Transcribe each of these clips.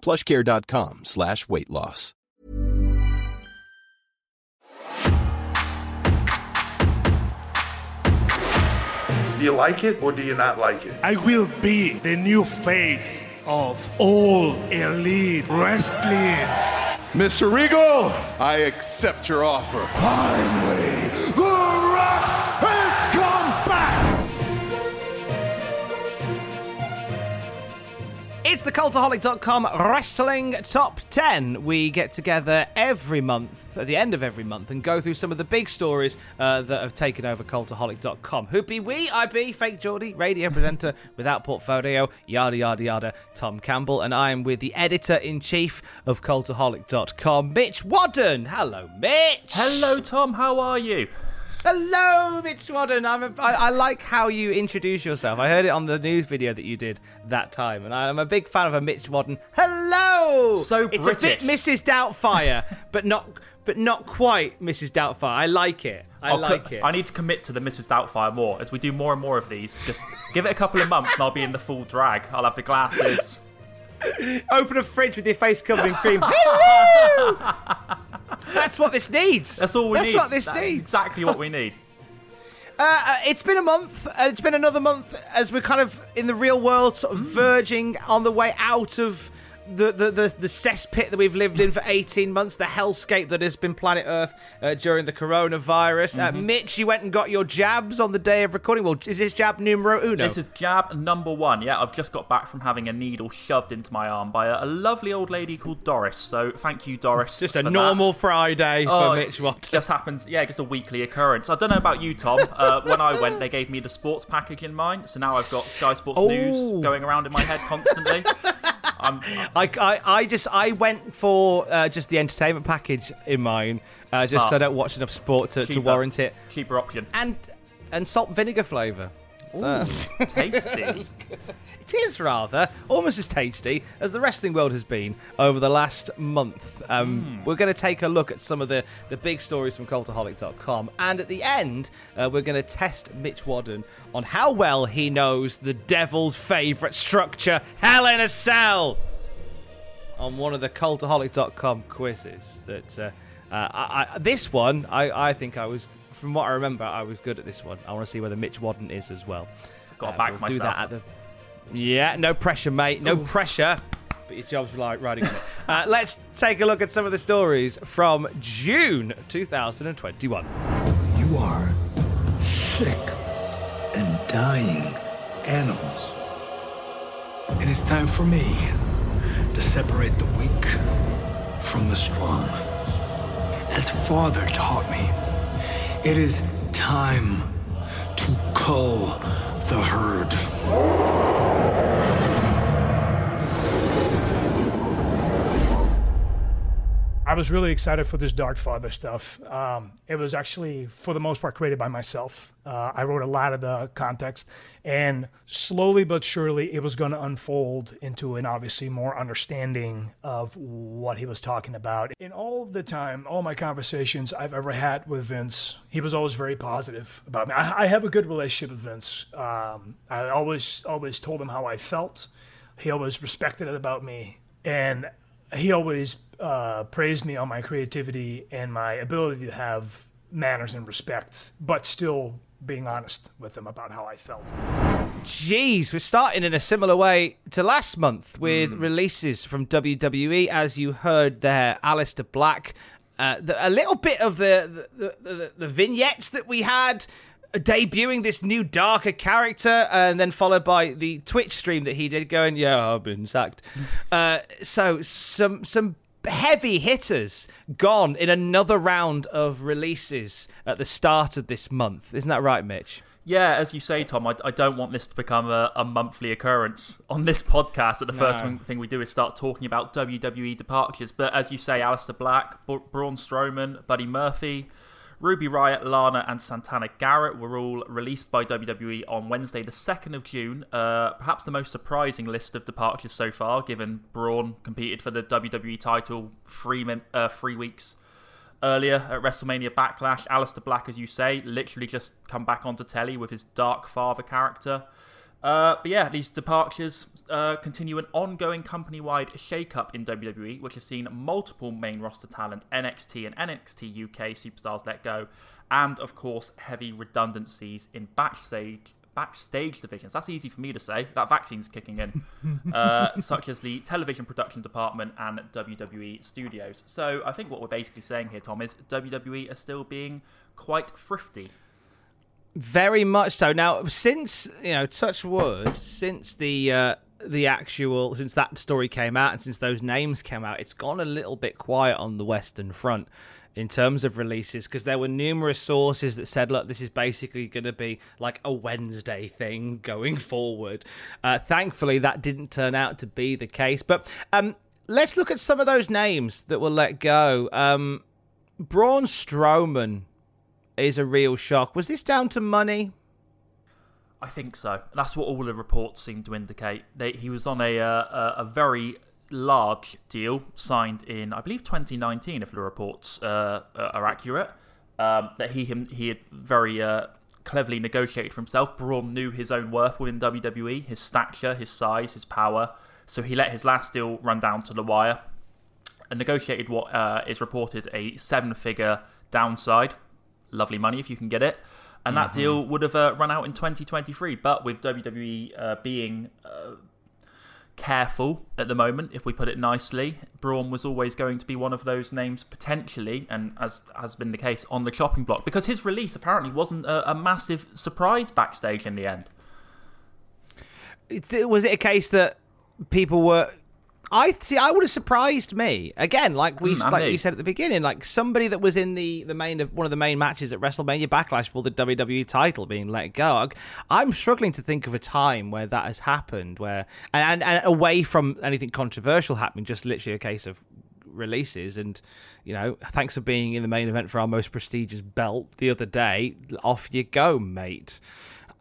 plushcare.com slash weight loss. Do you like it or do you not like it? I will be the new face of all elite wrestling. Mr. Regal, I accept your offer. Finally, It's the Cultaholic.com Wrestling Top 10. We get together every month, at the end of every month, and go through some of the big stories uh, that have taken over Cultaholic.com. Who be we? I be Fake Geordie, radio presenter without portfolio, yada yada yada, Tom Campbell, and I am with the editor in chief of Cultaholic.com, Mitch Wadden. Hello, Mitch. Hello, Tom. How are you? Hello, Mitch Wadden. I'm a, I, I like how you introduce yourself. I heard it on the news video that you did that time, and I'm a big fan of a Mitch Wadden. Hello. So it's British. a bit Mrs. Doubtfire, but not but not quite Mrs. Doubtfire. I like it. I I'll like co- it. I need to commit to the Mrs. Doubtfire more as we do more and more of these. Just give it a couple of months and I'll be in the full drag. I'll have the glasses. Open a fridge with your face covered in cream. Hello. That's what this needs. That's all we That's need. what this That's needs. exactly what we need. Uh, uh, it's been a month. Uh, it's been another month as we're kind of in the real world, sort of verging on the way out of the, the, the, the cesspit that we've lived in for 18 months, the hellscape that has been planet Earth uh, during the coronavirus. Uh, Mitch, you went and got your jabs on the day of recording. Well, is this jab numero uno? This is jab number one. Yeah, I've just got back from having a needle shoved into my arm by a, a lovely old lady called Doris. So thank you, Doris. just a that. normal Friday Oh, for Mitch Watt. Just happens, yeah, just a weekly occurrence. I don't know about you, Tom. Uh, when I went, they gave me the sports package in mind, so now I've got Sky Sports Oh. News going around in my head constantly. I'm, I, I, I just I went for uh, just the entertainment package in mine, uh, just 'cause I don't watch enough sport to, to warrant it, cheaper option. and and salt vinegar flavour. That's- Tasty. it is rather almost as tasty as the wrestling world has been over the last month. Um, We're going to take a look at some of the, the big stories from Cultaholic.com, and at the end, uh, we're going to test Mitch Wadden on how well he knows the devil's favourite structure, Hell in a Cell, on one of the Cultaholic.com quizzes. That uh, uh, I, I, this one, I, I think I was. From what I remember, I was good at this one. I want to see whether Mitch Wadden is as well. Gotta Uh, back we'll myself. Do that at the yeah, no pressure, mate. No pressure. But your job's like riding on it. Uh, let's take a look at some of the stories from June 2021. You are sick and dying animals. And It is time for me to separate the weak from the strong. As father taught me, it is time to cull the herd. I was really excited for this Dark Father stuff. Um, it was actually, for the most part, created by myself. Uh, I wrote a lot of the context, and slowly but surely, it was going to unfold into an obviously more understanding of what he was talking about. In all the time, all my conversations I've ever had with Vince, he was always very positive about me. I, I have a good relationship with Vince. Um, I always, always told him how I felt. He always respected it about me, and he always uh, praised me on my creativity and my ability to have manners and respect, but still being honest with them about how I felt. Jeez, we're starting in a similar way to last month with mm. releases from WWE. As you heard there, Aleister Black. Uh, the, a little bit of the the, the the, vignettes that we had debuting this new darker character and then followed by the twitch stream that he did going yeah i've been sacked uh, so some some heavy hitters gone in another round of releases at the start of this month. Isn't that right, Mitch? Yeah, as you say, Tom, I, I don't want this to become a, a, monthly occurrence on this podcast. That the no. first thing we do is start talking about WWE departures. But as you say, Aleister Black, Braun Strowman, Buddy Murphy, Ruby Riott, Lana, and Santana Garrett were all released by WWE on Wednesday, the 2nd of June. Uh, perhaps the most surprising list of departures so far, given Braun competed for the WWE title three, uh, three weeks earlier at WrestleMania Backlash. Aleister Black, as you say, literally just come back onto telly with his Dark Father character. Uh, but yeah, these departures uh, continue an ongoing company wide shake-up in WWE, which has seen multiple main roster talent, NXT and NXT UK superstars let go, and of course, heavy redundancies in backstage backstage divisions. That's easy for me to say. That vaccine's kicking in, uh, such as the television production department and WWE studios. So I think what we're basically saying here, Tom, is WWE are still being quite thrifty very much so. Now, since you know, touch wood, since the uh, the actual since that story came out and since those names came out, it's gone a little bit quiet on the Western Front in terms of releases because there were numerous sources that said, look, this is basically going to be like a Wednesday thing going forward. Uh, thankfully, that didn't turn out to be the case. But um, let's look at some of those names that were let go. Um, Braun Strowman is a real shock. Was this down to money? I think so. That's what all the reports seem to indicate. He was on a, uh, a very large deal signed in, I believe, 2019, if the reports uh, are accurate. Um, that he him, he had very uh, cleverly negotiated for himself. Braun knew his own worth within WWE, his stature, his size, his power. So he let his last deal run down to the wire and negotiated what uh, is reported a seven-figure downside lovely money if you can get it. And that mm-hmm. deal would have uh, run out in 2023. But with WWE uh, being uh, careful at the moment, if we put it nicely, Braun was always going to be one of those names potentially, and as has been the case, on the chopping block because his release apparently wasn't a, a massive surprise backstage in the end. Was it a case that people were I see. I would have surprised me again, like we mm, like we said at the beginning, like somebody that was in the the main of one of the main matches at WrestleMania Backlash for the WWE title being let go. I'm struggling to think of a time where that has happened, where and, and, and away from anything controversial happening, just literally a case of releases and you know thanks for being in the main event for our most prestigious belt the other day off you go mate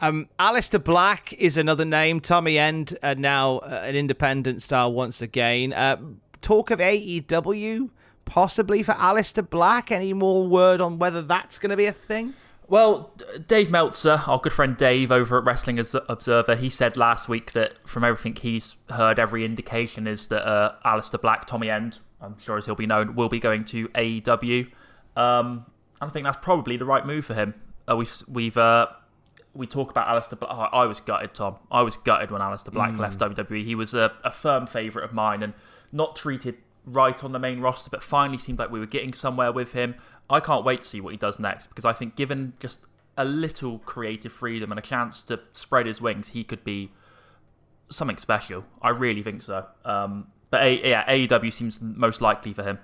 um, Aleister Black is another name. Tommy End, uh, now an independent star once again. Uh, talk of AEW possibly for Aleister Black. Any more word on whether that's going to be a thing? Well, Dave Meltzer, our good friend Dave over at Wrestling Observer, he said last week that from everything he's heard, every indication is that uh, Aleister Black, Tommy End, I'm sure as he'll be known, will be going to AEW. Um, I think that's probably the right move for him. Uh, we've we've uh, we talk about Aleister Black. Oh, I was gutted, Tom. I was gutted when Aleister Black mm. left WWE. He was a, a firm favourite of mine and not treated right on the main roster, but finally seemed like we were getting somewhere with him. I can't wait to see what he does next because I think, given just a little creative freedom and a chance to spread his wings, he could be something special. I really think so. Um, but a- yeah, AEW seems most likely for him.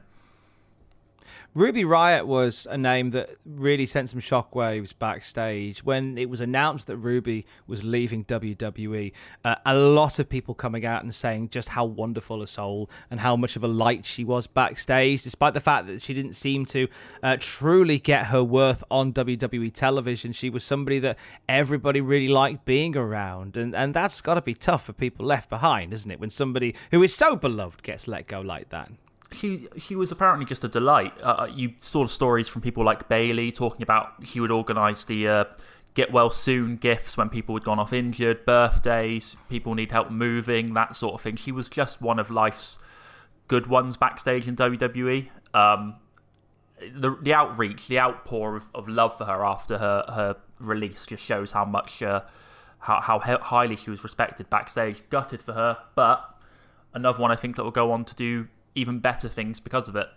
Ruby Riott was a name that really sent some shockwaves backstage when it was announced that Ruby was leaving WWE. Uh, a lot of people coming out and saying just how wonderful a soul and how much of a light she was backstage, despite the fact that she didn't seem to uh, truly get her worth on WWE television. She was somebody that everybody really liked being around, and and that's got to be tough for people left behind, isn't it? When somebody who is so beloved gets let go like that she she was apparently just a delight. Uh, uh, you saw stories from people like Bayley talking about she would organise the uh, get well soon gifts when people had gone off injured, birthdays, people need help moving, that sort of thing. She was just one of life's good ones backstage in WWE. Um, the the outreach, the outpour of, of love for her after her, her release just shows how much uh, how how highly she was respected backstage. Gutted for her, but another one I think that will go on to do even better things because of it.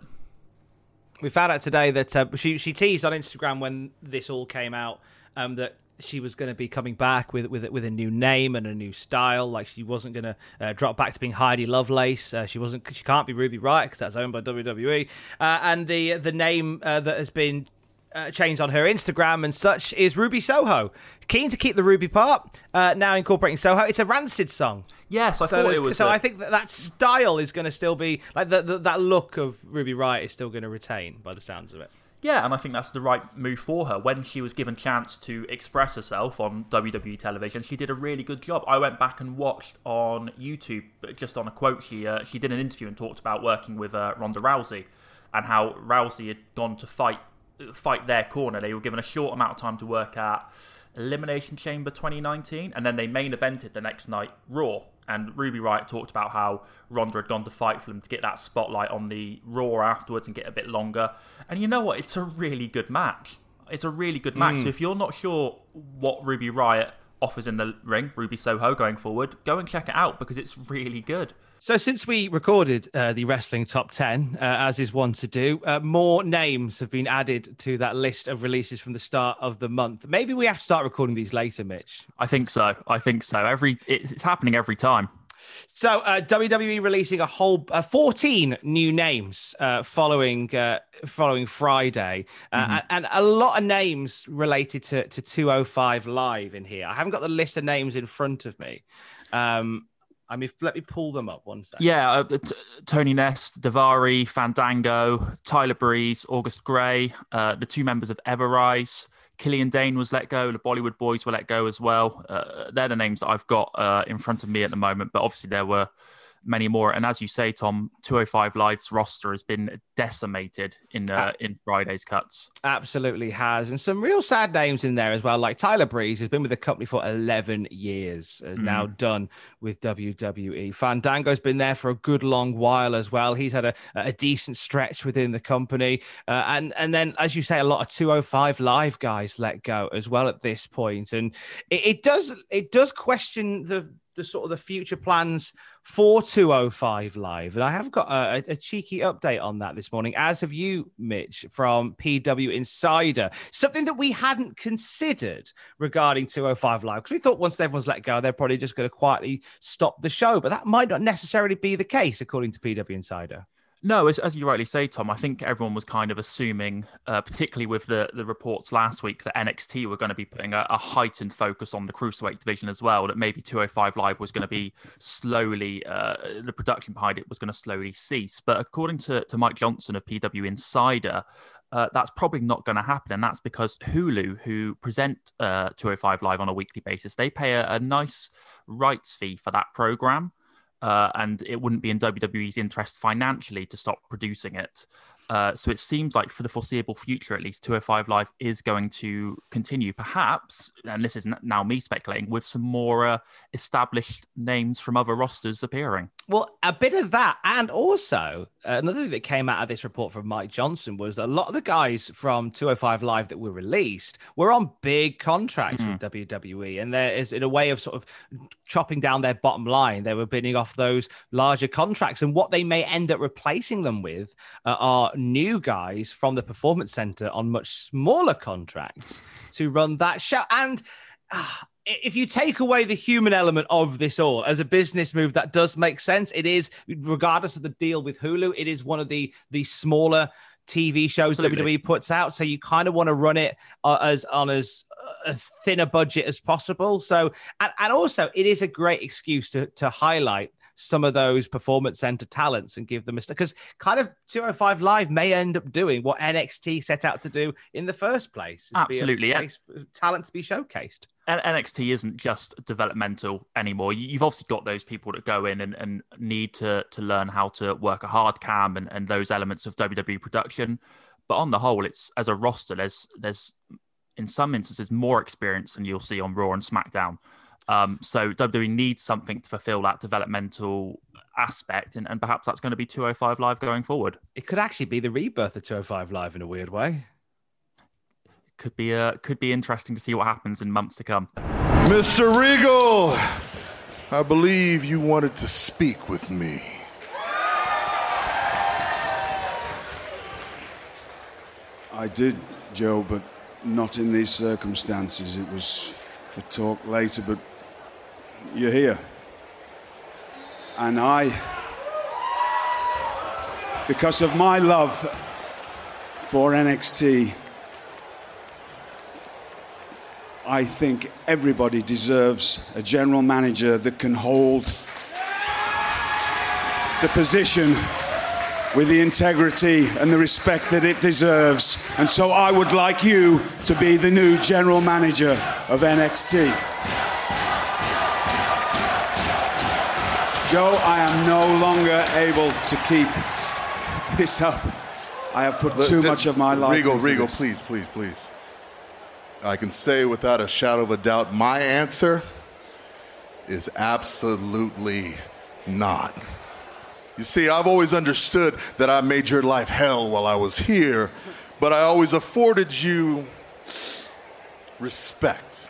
We found out today that uh, she she teased on Instagram when this all came out um, that she was going to be coming back with with with a new name and a new style. Like she wasn't going to uh, drop back to being Heidi Lovelace. Uh, she wasn't. She can't be Ruby Riott because that's owned by WWE. Uh, and the the name uh, that has been uh, changed on her Instagram and such is Ruby Soho. Keen to keep the Ruby part, uh, now incorporating Soho. It's a Rancid song. Yes, I so thought it was. So a... I think that that style is going to still be like the, the, that look of Ruby Riott is still going to retain by the sounds of it. Yeah, and I think that's the right move for her. When she was given chance to express herself on WWE television, she did a really good job. I went back and watched on YouTube, just on a quote. She uh, she did an interview and talked about working with uh, Ronda Rousey and how Rousey had gone to fight fight their corner. They were given a short amount of time to work at Elimination Chamber 2019, and then they main evented the next night Raw. And Ruby Riott talked about how Ronda had gone to fight for them to get that spotlight on the Raw afterwards and get a bit longer. And you know what? It's a really good match. It's a really good match. Mm. So if you're not sure what Ruby Riott offers in the ring, Ruby Soho going forward, go and check it out because it's really good. So, since we recorded uh, the wrestling top 10, uh, as is one to do, uh, more names have been added to that list of releases from the start of the month. Maybe we have to start recording these later, Mitch. I think so. I think so. Every It's happening every time. So, uh, WWE releasing a whole uh, 14 new names uh, following uh, following Friday, uh, mm-hmm. and, and, a lot of names related to, to 205 Live in here. I haven't got the list of names in front of me. Um, I mean, let me pull them up one second. Yeah, uh, t- Tony Nese, Daivari, Fandango, Tyler Breeze, August Grey, uh, the two members of Ever-Rise, Killian Dain was let go. The Bollywood Boys were let go as well. Uh, they're the names that I've got uh, in front of me at the moment. But obviously, there were many more. And as you say, Tom, 205 Live's roster has been decimated in uh, in Friday's cuts. Absolutely has, and some real sad names in there as well. Like Tyler Breeze, who's been with the company for 11 years, mm. now done with WWE. Fandango's been there for a good long while as well. He's had a, a decent stretch within the company, uh, and and then as you say, a lot of 205 Live guys let go as well at this point, and it, it does it does question the the sort of the future plans for 205 Live. And I have got a, a, cheeky update on that this morning, as have you, Mitch, from PW Insider. Something that we hadn't considered regarding 205 Live, because we thought once everyone's let go, they're probably just going to quietly stop the show. But that might not necessarily be the case, according to PW Insider. No, as, as you rightly say, Tom, I think everyone was kind of assuming, uh, particularly with the, the reports last week, that NXT were going to be putting a, a, heightened focus on the cruiserweight division as well. That maybe 205 Live was going to be slowly, uh, the production behind it was going to slowly cease. But according to, to Mike Johnson of PW Insider, uh, that's probably not going to happen. And that's because Hulu, who present uh, 205 Live on a weekly basis, they pay a, a nice rights fee for that program uh, and it wouldn't be in WWE's interest financially to stop producing it. Uh, so it seems like for the foreseeable future, at least, 205 Live is going to continue, perhaps, and this is now me speculating, with some more uh, established names from other rosters appearing. Well, a bit of that, and also uh, another thing that came out of this report from Mike Johnson was a lot of the guys from 205 Live that were released were on big contracts mm-hmm. with WWE, and there is in a way of sort of chopping down their bottom line. They were bidding off those larger contracts, and what they may end up replacing them with uh, are new guys from the Performance Center on much smaller contracts to run that show. And uh, if you take away the human element of this all as a business move, that does make sense. It is, regardless of the deal with Hulu, it is one of the the smaller TV shows Absolutely. WWE puts out. So you kind of want to run it uh, as on as uh, as thin a budget as possible. So and, and also it is a great excuse to to highlight some of those performance center talents and give them a because kind of 205 live may end up doing what NXT set out to do in the first place. Absolutely, yeah. Talent to be showcased. NXT isn't just developmental anymore. You've obviously got those people that go in and, and need to to learn how to work a hard cam and, and those elements of WWE production. But on the whole, it's as a roster, there's there's in some instances more experience than you'll see on Raw and SmackDown. Um, so WWE needs something to fulfill that developmental aspect, and, and perhaps that's going to be 205 Live going forward. It could actually be the rebirth of 205 Live in a weird way. Could be uh, could be interesting to see what happens in months to come. Mr. Regal, I believe you wanted to speak with me. I did, Joe, but not in these circumstances. It was for talk later, but you're here. And I, because of my love for NXT, I think everybody deserves a general manager that can hold the position with the integrity and the respect that it deserves. And so I would like you to be the new general manager of NXT. Joe, I am no longer able to keep this up. I have put too much of my life Regal, Regal, this. please, please, please. I can say without a shadow of a doubt, my answer is absolutely not. You see, I've always understood that I made your life hell while I was here, but I always afforded you respect.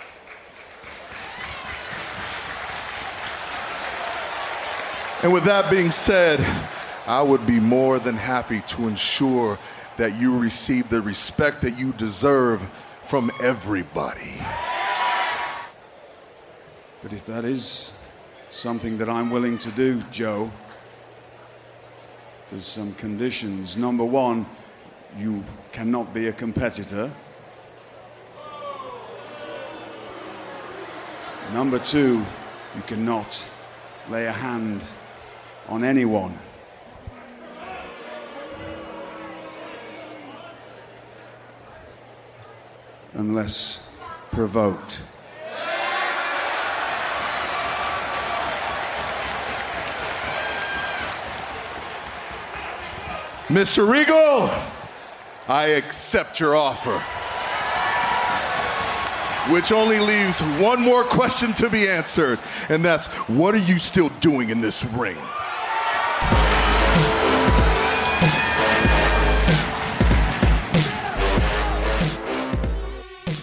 And with that being said, I would be more than happy to ensure that you receive the respect that you deserve from everybody. But if that is something that I'm willing to do, Joe, there's some conditions. Number one, you cannot be a competitor. Number two, you cannot lay a hand on anyone. Unless provoked. Mr. Regal, I accept your offer. Which only leaves one more question to be answered, and that's what are you still doing in this ring?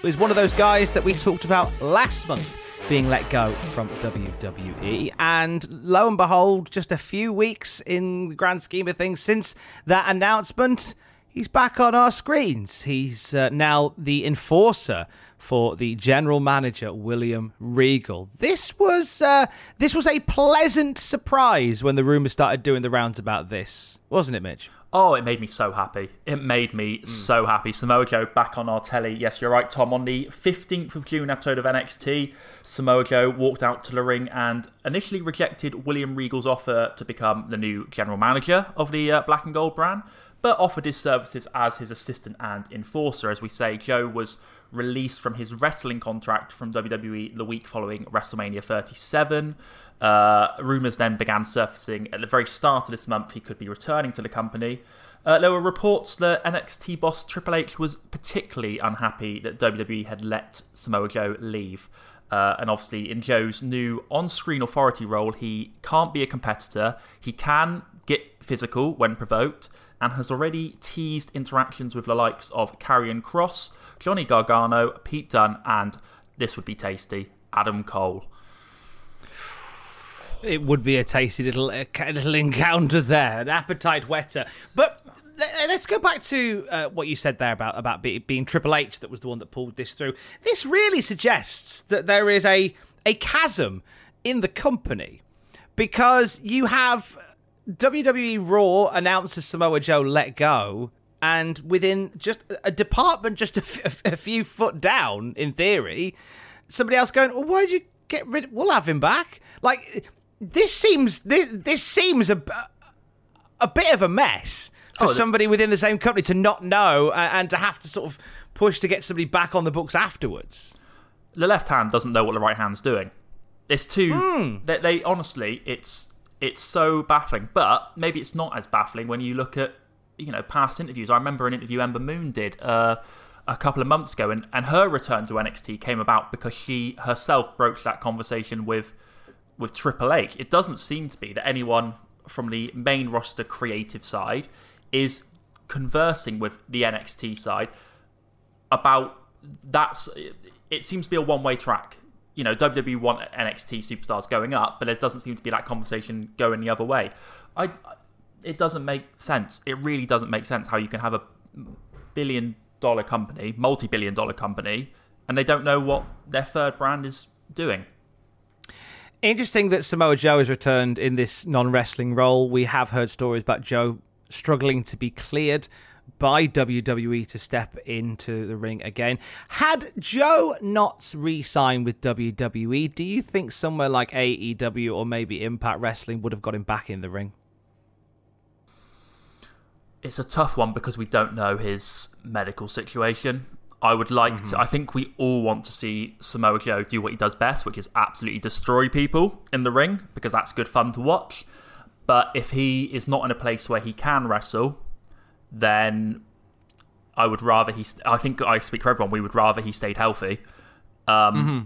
Is one of those guys that we talked about last month being let go from WWE. And lo and behold, just a few weeks in the grand scheme of things since that announcement, he's back on our screens. He's uh, now the enforcer for the general manager William Regal. This was uh, this was a pleasant surprise when the rumors started doing the rounds about this, wasn't it, Mitch? Oh, it made me so happy. It made me mm. so happy. Samoa Joe back on our telly. Yes, you're right, Tom. On the 15th of June episode of NXT, Samoa Joe walked out to the ring and initially rejected William Regal's offer to become the new general manager of the uh, Black and Gold brand, but offered his services as his assistant and enforcer. As we say, Joe was released from his wrestling contract from WWE the week following WrestleMania 37. Uh, rumours then began surfacing at the very start of this month he could be returning to the company. Uh, there were reports that NXT boss Triple H was particularly unhappy that WWE had let Samoa Joe leave. Uh, and obviously, in Joe's new on screen authority role, he can't be a competitor. He can get physical when provoked and has already teased interactions with the likes of Karrion Kross, Johnny Gargano, Pete Dunne, and this would be tasty, Adam Cole. It would be a tasty little uh, little encounter there, an appetite wetter. But let's go back to uh, what you said there about about being Triple H that was the one that pulled this through. This really suggests that there is a a chasm in the company because you have WWE Raw announces Samoa Joe let go, and within just a department just a, f- a few foot down, in theory, somebody else going, "Well, why did you get rid? We'll have him back." Like this seems this, this seems a a bit of a mess for oh, somebody within the same company to not know and to have to sort of push to get somebody back on the books afterwards. The left hand doesn't know what the right hand's doing. It's too. Mm. They, they honestly, it's it's so baffling. But maybe it's not as baffling when you look at you know past interviews. I remember an interview Ember Moon did. Uh, a couple of months ago, and, and her return to NXT came about because she herself broached that conversation with with Triple H. It doesn't seem to be that anyone from the main roster creative side is conversing with the NXT side about that's it seems to be a one way track. You know, WWE want NXT superstars going up, but there doesn't seem to be that conversation going the other way. I it doesn't make sense. It really doesn't make sense how you can have a billion dollar company, multi billion dollar company, and they don't know what their third brand is doing. Interesting that Samoa Joe has returned in this non wrestling role. We have heard stories about Joe struggling to be cleared by WWE to step into the ring again. Had Joe not re signed with WWE, do you think somewhere like AEW or maybe Impact Wrestling would have got him back in the ring? It's a tough one because we don't know his medical situation. I would like mm-hmm. to. I think we all want to see Samoa Joe do what he does best, which is absolutely destroy people in the ring because that's good fun to watch. But if he is not in a place where he can wrestle, then I would rather he. I think I speak for everyone. We would rather he stayed healthy. Um, mm-hmm.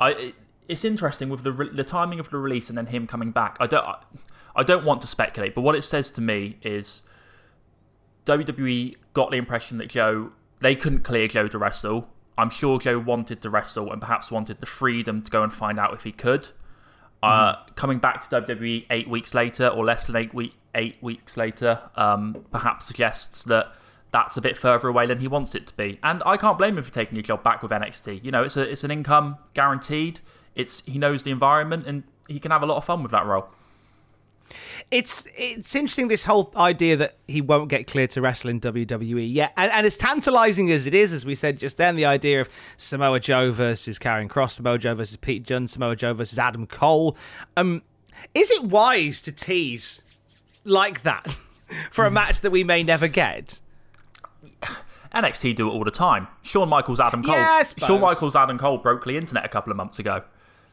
I. It's interesting with the the timing of the release and then him coming back. I don't. I don't want to speculate, but what it says to me is WWE got the impression that Joe they couldn't clear Joe to wrestle. I'm sure Joe wanted to wrestle and perhaps wanted the freedom to go and find out if he could. Uh, mm-hmm. coming back to WWE eight weeks later, or less than eight, week, eight weeks later, um, perhaps suggests that that's a bit further away than he wants it to be. And I can't blame him for taking a job back with NXT. You know, it's a it's an income guaranteed. It's he knows the environment and he can have a lot of fun with that role. It's it's interesting this whole idea that he won't get cleared to wrestle in WWE. Yeah, and, and as tantalizing as it is, as we said just then, the idea of Samoa Joe versus Karrion Kross, Samoa Joe versus Pete Dunne, Samoa Joe versus Adam Cole. Um, is it wise to tease like that for a match that we may never get? NXT do it all the time. Shawn Michaels, Adam Cole. Yeah, Shawn Michaels, Adam Cole broke the internet a couple of months ago.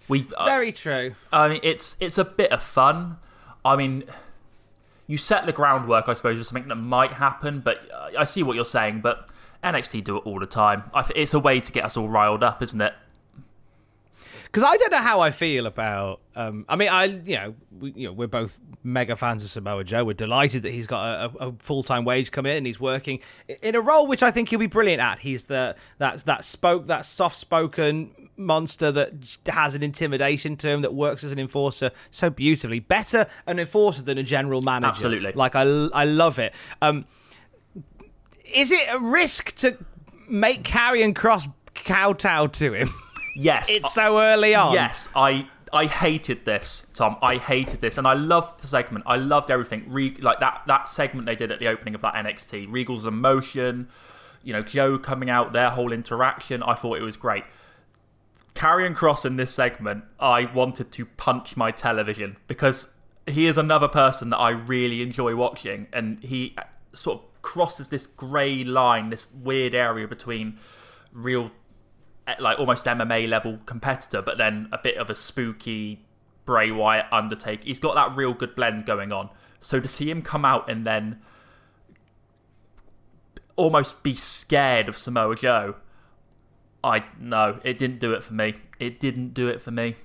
We uh, very true. I mean, it's it's a bit of fun. I mean, you set the groundwork, I suppose, for something that might happen. But I see what you're saying. But NXT do it all the time. It's a way to get us all riled up, isn't it? Because I don't know how I feel about. Um, I mean, I you know, we, you know, we're both mega fans of Samoa Joe. We're delighted that he's got a, a full time wage coming in and he's working in a role which I think he'll be brilliant at. He's the that that spoke that soft spoken monster that has an intimidation to him that works as an enforcer so beautifully. Better an enforcer than a general manager. Absolutely. Like I I love it. Um, is it a risk to make Karrion Kross kowtow to him? Yes. It's so early on. Yes, I I hated this, Tom. I hated this, and I loved the segment. I loved everything. Re- like that that segment they did at the opening of that NXT. Regal's emotion, you know, Joe coming out, their whole interaction. I thought it was great. Karrion Kross in this segment, I wanted to punch my television because he is another person that I really enjoy watching, and he sort of crosses this grey line, this weird area between real like almost MMA level competitor, but then a bit of a spooky Bray Wyatt Undertaker. He's got that real good blend going on. So to see him come out and then almost be scared of Samoa Joe, I no, it didn't do it for me. It didn't do it for me.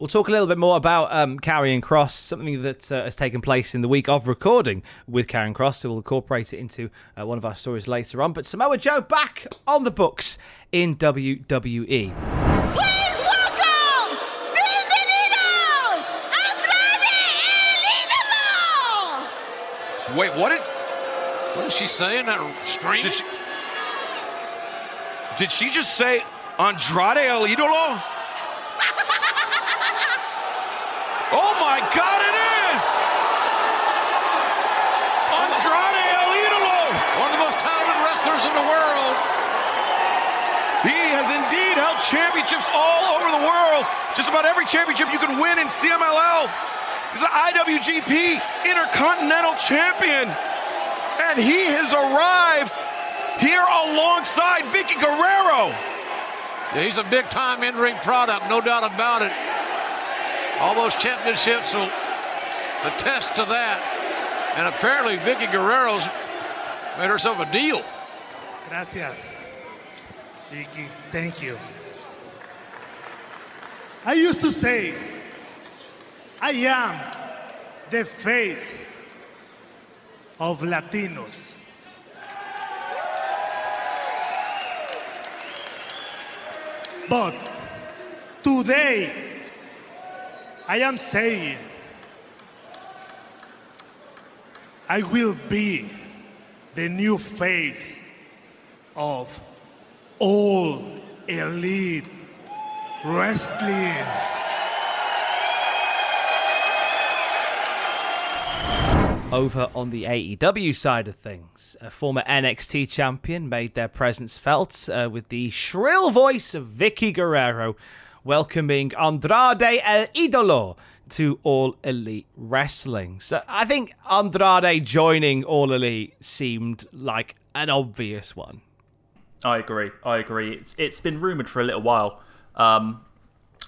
We'll talk a little bit more about um, Karrion Kross, something that uh, has taken place in the week of recording with Karrion Kross. So we'll incorporate it into uh, one of our stories later on. But Samoa Joe back on the books in WWE. Please welcome Bienvenidos Wait, what did what did she saying? that scream? Did she, did she just say Andrade El Idolo? Oh my God, it is! Andrade El Idolo! One of the most talented wrestlers in the world. He has indeed held championships all over the world. Just about every championship you can win in CMLL. He's an IWGP Intercontinental Champion. And he has arrived here alongside Vickie Guerrero. Yeah, he's a big time in ring product, no doubt about it. All those championships will attest to that. And apparently Vickie Guerrero's made herself a deal. Gracias, Vickie. Thank you. I used to say, I am the face of Latinos. But today, I am saying I will be the new face of all elite wrestling. Over on the AEW side of things, a former NXT champion made their presence felt uh, with the shrill voice of Vickie Guerrero welcoming Andrade El Idolo to All Elite Wrestling. So I think Andrade joining All Elite seemed like an obvious one. I agree. I agree. It's it's been rumored for a little while. Um,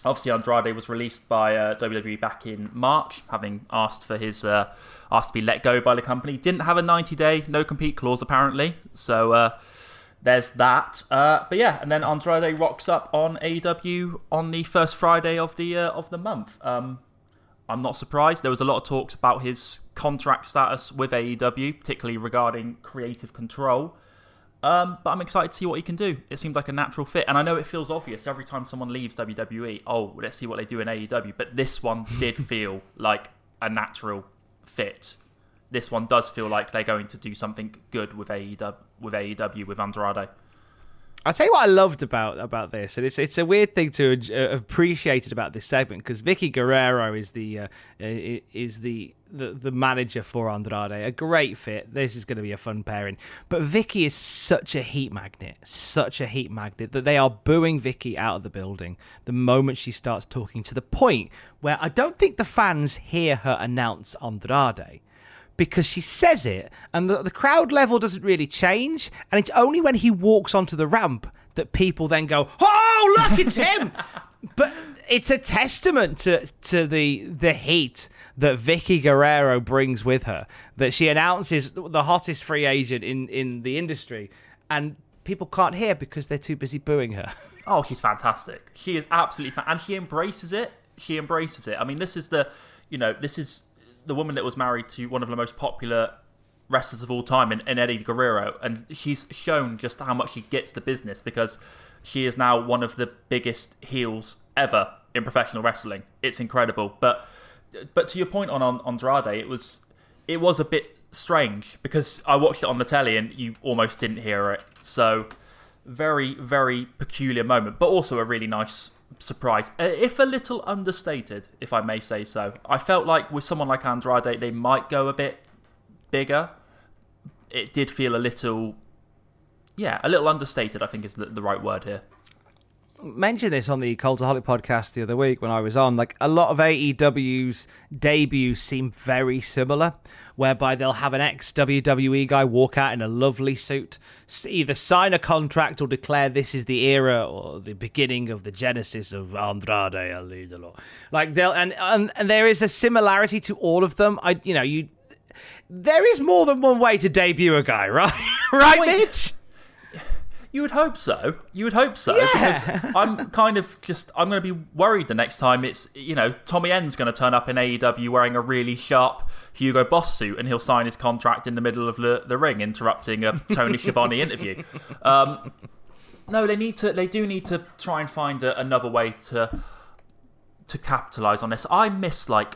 obviously, Andrade was released by uh, WWE back in March, having asked for his uh, asked to be let go by the company. Didn't have a 90 day no compete clause apparently. So uh, there's that. Uh, but yeah, and then Andrade rocks up on AEW on the first Friday of the uh, of the month. Um, I'm not surprised. There was a lot of talks about his contract status with AEW, particularly regarding creative control. Um, but I'm excited to see what he can do. It seems like a natural fit. And I know it feels obvious every time someone leaves WWE. Oh, let's see what they do in AEW. But this one did feel like a natural fit. This one does feel like they're going to do something good with AEW with AEW with Andrade. I'll tell you what I loved about about this, and it's it's a weird thing to uh, appreciate about this segment because Vickie Guerrero is the uh, is the, the the manager for Andrade, a great fit. This is going to be a fun pairing. But Vickie is such a heat magnet, such a heat magnet that they are booing Vickie out of the building the moment she starts talking. To the point where I don't think the fans hear her announce Andrade because she says it and the, the crowd level doesn't really change. And it's only when he walks onto the ramp that people then go, oh, look, it's him. but it's a testament to, to the, the heat that Vickie Guerrero brings with her, that she announces the hottest free agent in, in the industry. And people can't hear because they're too busy booing her. oh, she's fantastic. She is absolutely fan- and she embraces it. She embraces it. I mean, this is the, you know, this is the woman that was married to one of the most popular wrestlers of all time in, in Eddie Guerrero, and she's shown just how much she gets the business because she is now one of the biggest heels ever in professional wrestling. It's incredible. But but to your point on, on Andrade, it was it was a bit strange because I watched it on the telly and you almost didn't hear it. So very very peculiar moment, but also a really nice surprise, if a little understated, if I may say so. I felt like with someone like Andrade, they might go a bit bigger. It did feel a little, yeah, a little understated. I think is the, the right word here mentioned this on the Cultaholic podcast the other week when I was on. Like a lot of AEW's debuts seem very similar, whereby they'll have an ex WWE guy walk out in a lovely suit, either sign a contract or declare this is the era or the beginning of the genesis of Andrade El Idolo. Like they'll and, and and there is a similarity to all of them. I you know you. There is more than one way to debut a guy, right? right, Mitch? You would hope so. You would hope so yeah. because I'm kind of just I'm going to be worried the next time it's you know Tommy End's going to turn up in AEW wearing a really sharp Hugo Boss suit and he'll sign his contract in the middle of the, the ring, interrupting a Tony Schiavone interview. Um, no, they need to. They do need to try and find a, another way to to capitalize on this. I miss like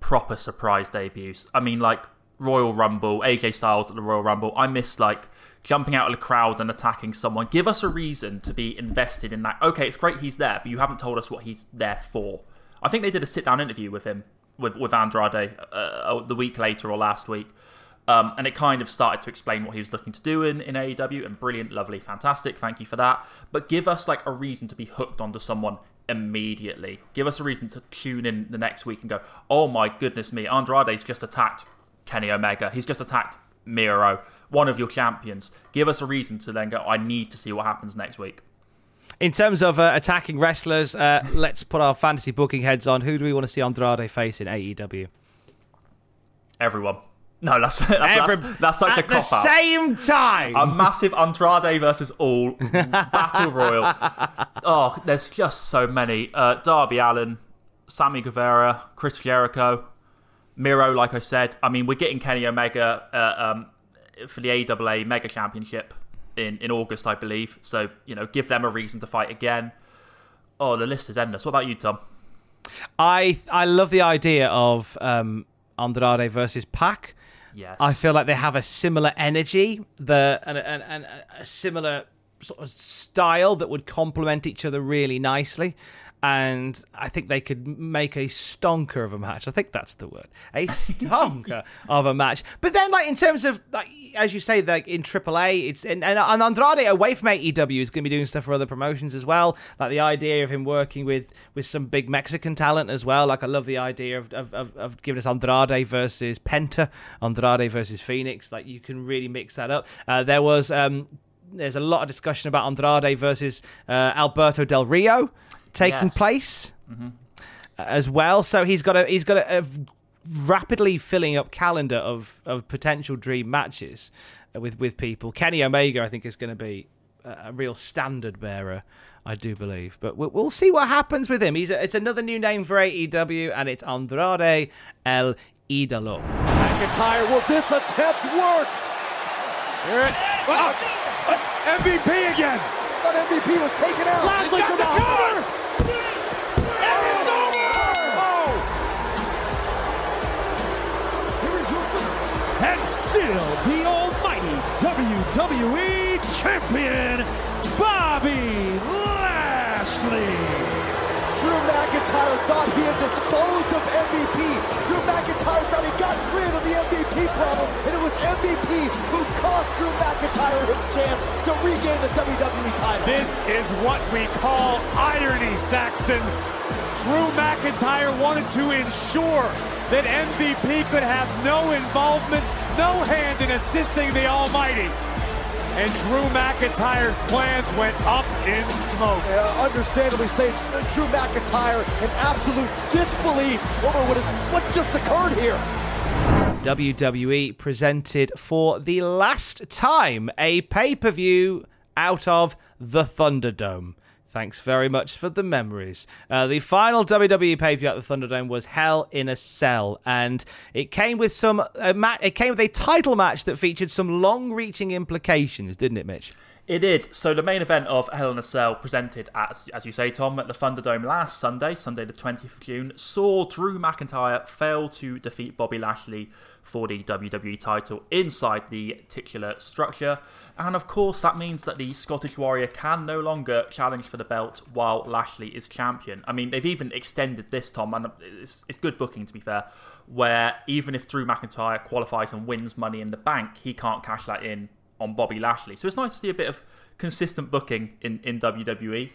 proper surprise debuts. I mean, like Royal Rumble, AJ Styles at the Royal Rumble. I miss like jumping out of the crowd and attacking someone. Give us a reason to be invested in that. Okay, it's great he's there, but you haven't told us what he's there for. I think they did a sit down interview with him, with, with Andrade, uh, uh the week later or last week. Um, and it kind of started to explain what he was looking to do in, in AEW, and brilliant, lovely, fantastic. Thank you for that. But give us like a reason to be hooked onto someone immediately. Give us a reason to tune in the next week and go, oh my goodness me, Andrade's just attacked Kenny Omega. He's just attacked Miro one of your champions. Give us a reason to then go, I need to see what happens next week. In terms of uh, attacking wrestlers, uh, let's put our fantasy booking heads on. Who do we want to see Andrade face in AEW? Everyone. No, that's that's, Every, that's, that's such a cop out. At the same time, a massive Andrade versus All battle royal. Oh, there's just so many. Uh, Darby Allin, Sammy Guevara, Chris Jericho. Miro, like I said, I mean, we're getting Kenny Omega uh, um, for the AAA Mega Championship in, in August, I believe. So, you know, give them a reason to fight again. Oh, the list is endless. What about you, Tom? I I love the idea of um, Andrade versus Pac. Yes. I feel like they have a similar energy, the and, and, and a similar sort of style that would complement each other really nicely. And I think they could make a stonker of a match. I think that's the word, a stonker of a match. But then, like in terms of, like as you say, like in AAA, it's and, and and Andrade away from AEW is going to be doing stuff for other promotions as well. Like the idea of him working with with some big Mexican talent as well. Like I love the idea of of, of, of giving us Andrade versus Penta, Andrade versus Phoenix. Like you can really mix that up. Uh, there was um, there's a lot of discussion about Andrade versus uh, Alberto Del Rio taking Yes. place Mhm. as well. So he's got a he's got a, a rapidly filling up calendar of of potential dream matches with with people. Kenny Omega, I think, is going to be a, a real standard bearer. I do believe, but we'll, we'll see what happens with him. He's a, it's another new name for AEW, and it's Andrade El Idolo. McIntyre, will this attempt work? Here it. Oh, uh, MVP again. But MVP was taken out. Lashley got the cover. Still the almighty WWE Champion, Bobby Lashley. Drew McIntyre thought he had disposed of MVP. Drew McIntyre thought he got rid of the MVP problem, and it was MVP who cost Drew McIntyre his chance to regain the WWE title. This is what we call irony, Saxton. Drew McIntyre wanted to ensure that MVP could have no involvement, no hand in assisting the Almighty. And Drew McIntyre's plans went up in smoke. Uh, understandably say uh, Drew McIntyre in absolute disbelief over what, is, what just occurred here. WWE presented for the last time a pay per view out of the Thunderdome. Thanks very much for the memories. Uh, the final WWE pay per view at the Thunderdome was Hell in a Cell, and it came with some uh, ma- it came with a title match that featured some long-reaching implications, didn't it, Mitch? It did. So the main event of Hell in a Cell, presented as as you say, Tom, at the Thunderdome last Sunday, Sunday the twentieth of June, saw Drew McIntyre fail to defeat Bobby Lashley for the WWE title inside the titular structure, and of course that means that the Scottish Warrior can no longer challenge for the belt while Lashley is champion. I mean, they've even extended this, Tom, and it's, it's good booking to be fair, where even if Drew McIntyre qualifies and wins Money in the Bank, he can't cash that in on Bobby Lashley. So it's nice to see a bit of consistent booking in, in WWE.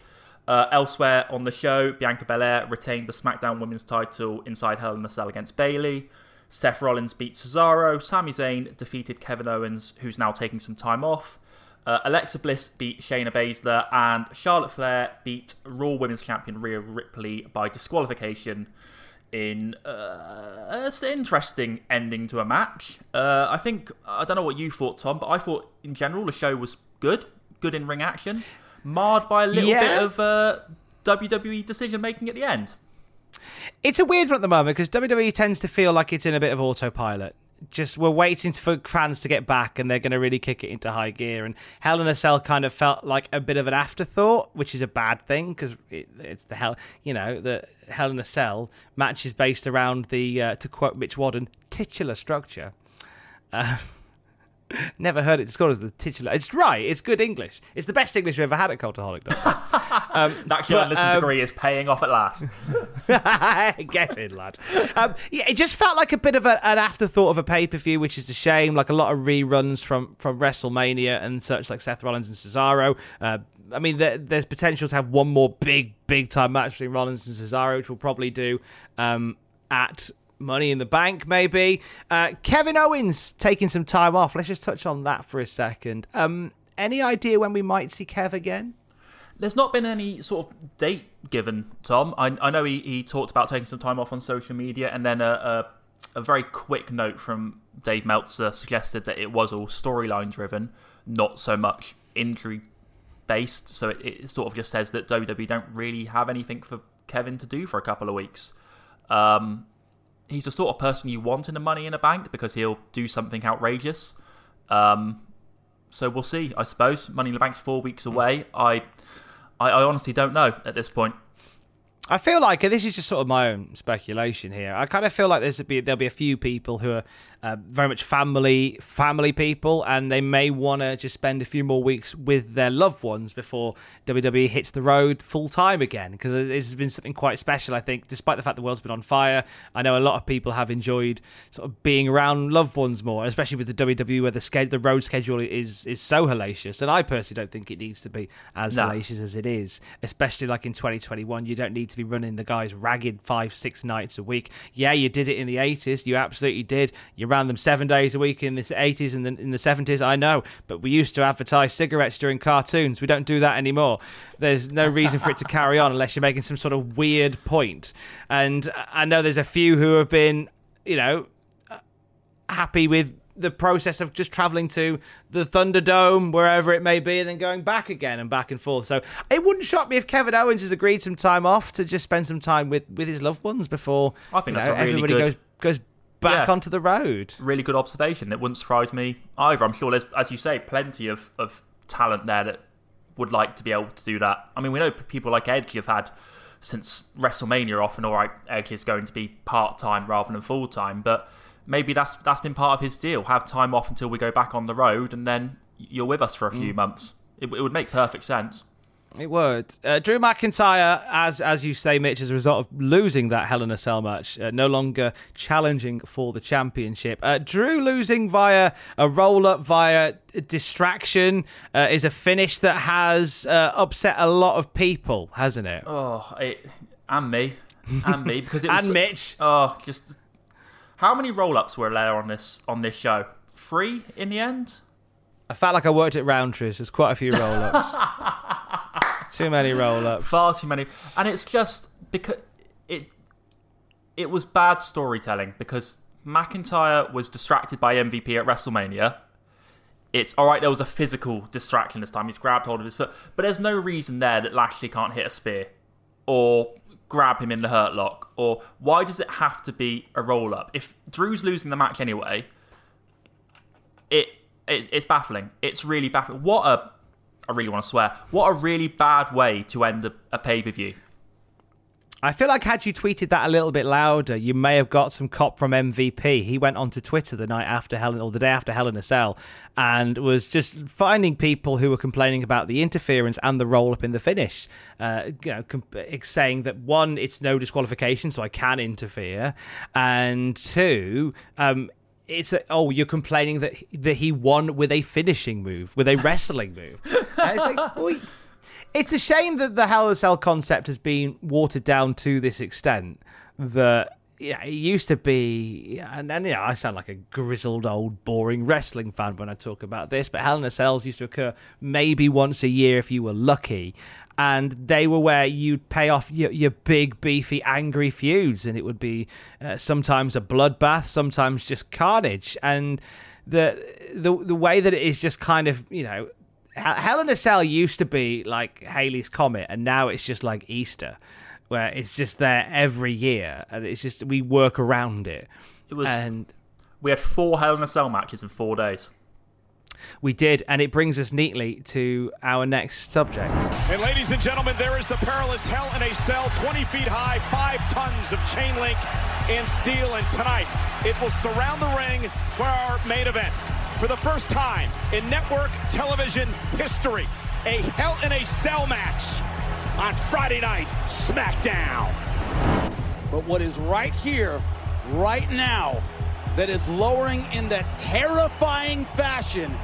Uh, elsewhere on the show, Bianca Belair retained the SmackDown Women's title inside Hell in a Cell against Bayley. Seth Rollins beat Cesaro. Sami Zayn defeated Kevin Owens, who's now taking some time off. Uh, Alexa Bliss beat Shayna Baszler, and Charlotte Flair beat Raw Women's Champion Rhea Ripley by disqualification in uh, it's an interesting ending to a match. Uh, I think I don't know what you thought, Tom, but I thought in general the show was good, good in ring action, marred by a little Yeah. bit of uh, WWE decision making at the end. It's a weird one at the moment because WWE tends to feel like it's in a bit of autopilot. Just we're waiting for fans to get back, and they're going to really kick it into high gear. And Hell in a Cell kind of felt like a bit of an afterthought, which is a bad thing because it, it's the hell, you know, the Hell in a Cell match is based around the, uh, to quote Mitch Wadden, titular structure. Uh, never heard it described as the titular. It's right. It's good English. It's the best English we've ever had at Cultaholic. um, That journalism um, degree is paying off at last. Get in, lad. Um, yeah, it just felt like a bit of a, an afterthought of a pay per view, which is a shame. Like a lot of reruns from from WrestleMania and such, like Seth Rollins and Cesaro. Uh, I mean, there, there's potential to have one more big, big time match between Rollins and Cesaro, which we'll probably do um, at Money in the Bank, maybe. Uh, Kevin Owens taking some time off. Let's just touch on that for a second. Um, any idea when we might see Kev again? There's not been any sort of date given, Tom. I, I know he, he talked about taking some time off on social media, and then a, a, a very quick note from Dave Meltzer suggested that it was all storyline driven, not so much injury based. So it, it sort of just says that WWE don't really have anything for Kevin to do for a couple of weeks. Um, he's the sort of person you want in the Money in a Bank because he'll do something outrageous. Um, so we'll see. I suppose Money in the Bank's four weeks away. I, I, I honestly don't know at this point. I feel like this is just sort of my own speculation here. I kind of feel like there's a be, there'll be a few people who are uh, very much family family people, and they may want to just spend a few more weeks with their loved ones before WWE hits the road full time again. Because this has been something quite special, I think. Despite the fact the world's been on fire, I know a lot of people have enjoyed sort of being around loved ones more, especially with the WWE where the schedule, the road schedule is is so hellacious. And I personally don't think it needs to be as No. hellacious as it is, especially like in 2021. You don't need to be running the guys ragged five, six nights a week. Yeah, you did it in the 80s. You absolutely did. You ran them seven days a week in the 80s and the, in the 70s. I know, but we used to advertise cigarettes during cartoons. We don't do that anymore. There's no reason for it to carry on unless you're making some sort of weird point. And I know there's a few who have been, you know, happy with the process of just traveling to the Thunderdome, wherever it may be, and then going back again and back and forth. So it wouldn't shock me if Kevin Owens has agreed some time off to just spend some time with, with his loved ones before I think you that's know, really everybody good- goes goes back Yeah. onto the road. Really good observation. It wouldn't surprise me either. I'm sure there's, as you say, plenty of, of talent there that would like to be able to do that. I mean, we know people like Edge have had since WrestleMania often, all right, Edge is going to be part time rather than full time, but maybe that's that's been part of his deal. Have time off until we go back on the road, and then you're with us for a few Mm. months. It, it would make perfect sense. It would. Uh, Drew McIntyre, as as you say, Mitch, as a result of losing that Hell in a Cell match, uh, no longer challenging for the championship. Uh, Drew losing via a roll up via distraction uh, is a finish that has uh, upset a lot of people, hasn't it? Oh, it, and me, and me, because it was And Mitch. Oh, just how many roll-ups were there on this on this show? Three in the end. I felt like I worked at Rowntree's. There's quite a few roll ups. Too many roll ups. Far too many, and it's just because it it was bad storytelling because McIntyre was distracted by MVP at WrestleMania. It's all right. There was a physical distraction this time. He's grabbed hold of his foot, but there's no reason there that Lashley can't hit a spear or grab him in the hurt lock. Or why does it have to be a roll up? If Drew's losing the match anyway, it, it it's baffling. It's really baffling. What a I really want to swear. What a really bad way to end a, a pay per view. I feel like had you tweeted that a little bit louder, you may have got some cop from MVP. He went onto Twitter the night after Helen or the day after Hell in a Cell and was just finding people who were complaining about the interference and the roll up in the finish. Uh, you know, com- saying that one, it's no disqualification, so I can interfere, and two, um, it's a, oh you're complaining that that he won with a finishing move with a wrestling move. It's like, well, it's a shame that the Hell in a Cell concept has been watered down to this extent that yeah, it used to be, and, and you know, I sound like a grizzled old boring wrestling fan when I talk about this, but Hell in a Cells used to occur maybe once a year if you were lucky, and they were where you'd pay off your, your big, beefy, angry feuds, and it would be uh, sometimes a bloodbath, sometimes just carnage, and the the the way that it is just kind of you know Hell in a Cell used to be like Halley's Comet, and now it's just like Easter, where it's just there every year, and it's just we work around it. It was. and we had four Hell in a Cell matches in four days. We did, and it brings us neatly to our next subject. And ladies and gentlemen, there is the perilous Hell in a Cell, 20 feet high, five tons of chain link and steel. And tonight, it will surround the ring for our main event. For the first time in network television history, a Hell in a Cell match on Friday night SmackDown. But what is right here, right now, that is lowering in that terrifying fashion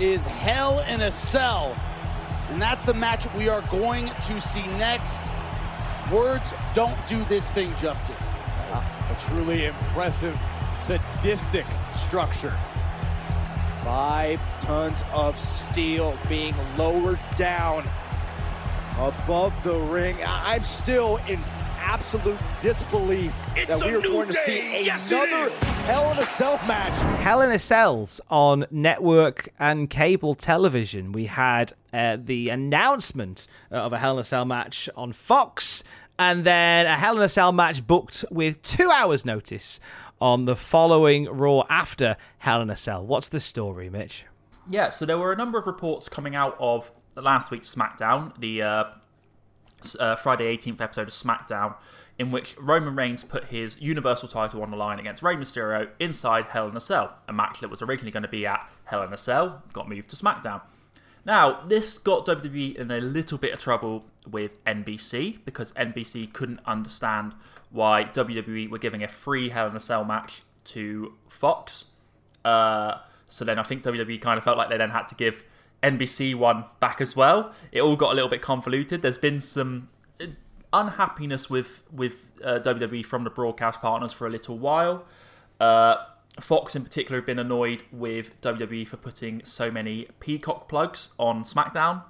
is Hell in a Cell. And that's the match we are going to see next. Words don't do this thing justice. A truly impressive, sadistic structure. Five tons of steel being lowered down above the ring. I- I'm still in absolute disbelief it's that we are going to see another Hell in a Cell match. Hell in a Cells on network and cable television. We had uh, the announcement of a Hell in a Cell match on Fox. And then a Hell in a Cell match booked with two hours' notice on the following Raw after Hell in a Cell. What's the story, Mitch? Yeah, so there were a number of reports coming out of the last week's SmackDown, the uh, uh, Friday 18th episode of SmackDown, in which Roman Reigns put his Universal title on the line against Rey Mysterio inside Hell in a Cell, a match that was originally going to be at Hell in a Cell, got moved to SmackDown. Now, this got WWE in a little bit of trouble with NBC because NBC couldn't understand why WWE were giving a free Hell in a Cell match to Fox. Uh, so then I think WWE kind of felt like they then had to give NBC one back as well. It all got a little bit convoluted. There's been some unhappiness with with uh, WWE from the broadcast partners for a little while. Uh, Fox in particular have been annoyed with WWE for putting so many Peacock plugs on SmackDown.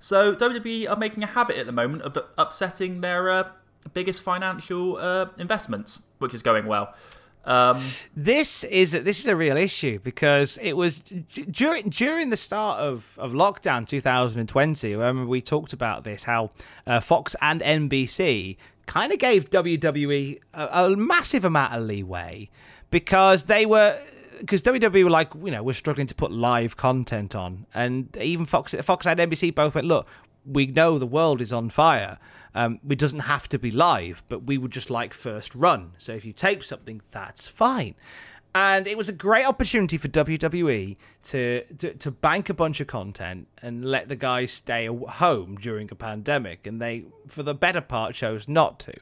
So WWE are making a habit at the moment of upsetting their uh, biggest financial uh, investments, which is going well. Um, this is this is a real issue because it was during during the start of, of lockdown 2020. Remember we talked about this how uh, Fox and NBC kind of gave WWE a, a massive amount of leeway because they were because WWE were like, you know, we're struggling to put live content on, and even Fox, Fox and NBC both went, look, we know the world is on fire. Um, it doesn't have to be live, but we would just like first run. So if you tape something, that's fine. And it was a great opportunity for WWE to, to, to bank a bunch of content and let the guys stay home during a pandemic. And they, for the better part, chose not to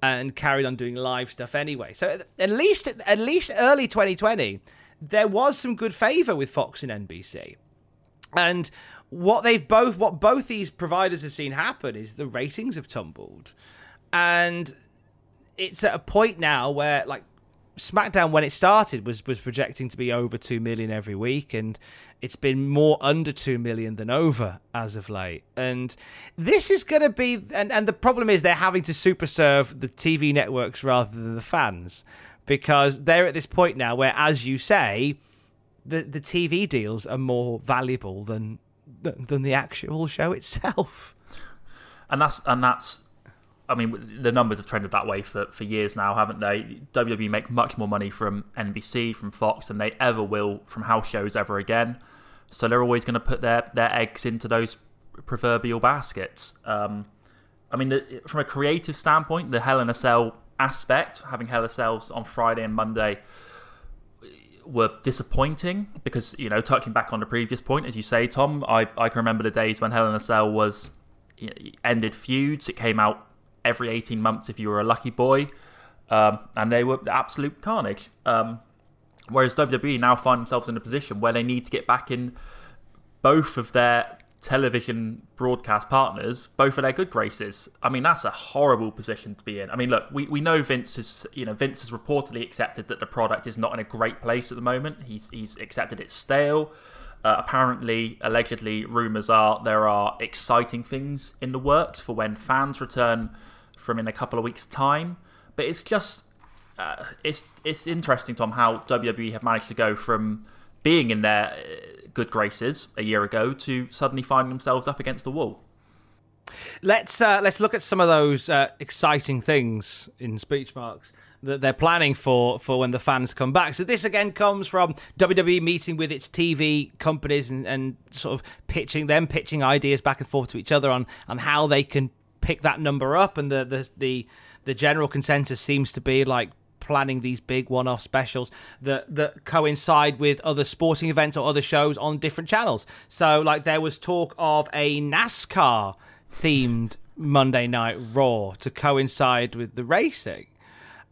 and carried on doing live stuff anyway. So at least at least early 2020, there was some good favor with Fox and NBC. And what they've both what both these providers have seen happen is the ratings have tumbled. And it's at a point now where like SmackDown when it started was was projecting to be over 2 million every week and it's been more under 2 million than over as of late. And this is going to be and and the problem is they're having to super serve the TV networks rather than the fans because they're at this point now where as you say the the TV deals are more valuable than than the actual show itself. And that's and that's I mean, the numbers have trended that way for, for years now, haven't they? WWE make much more money from NBC, from Fox, than they ever will from house shows ever again. So they're always going to put their, their eggs into those proverbial baskets. Um, I mean, the, from a creative standpoint, the Hell in a Cell aspect, having Hell in a Cells on Friday and Monday, were disappointing because you know touching back on the previous point as you say tom i, I can remember the days when hell in a cell was ended feuds. It came out every 18 months if you were a lucky boy. Um, and they were absolute carnage. Um, whereas wwe now find themselves in a position where they need to get back in both of their television broadcast partners both of their good graces. I mean, that's a horrible position to be in. I mean, look, we, we know Vince is, you know, Vince has reportedly accepted that the product is not in a great place at the moment. He's, he's accepted it's stale. Uh, apparently, allegedly, rumours are there are exciting things in the works for when fans return from in a couple of weeks' time. But it's just, uh, it's it's interesting, Tom, how WWE have managed to go from being in their uh, good graces a year ago to suddenly finding themselves up against the wall. Let's uh, let's look at some of those uh, exciting things in speech marks that they're planning for for when the fans come back. So this again comes from WWE meeting with its TV companies and, and sort of pitching them pitching ideas back and forth to each other on on how they can pick that number up. And the the the, the general consensus seems to be like planning these big one-off specials that that coincide with other sporting events or other shows on different channels. So like there was talk of a NASCAR themed Monday Night Raw to coincide with the racing.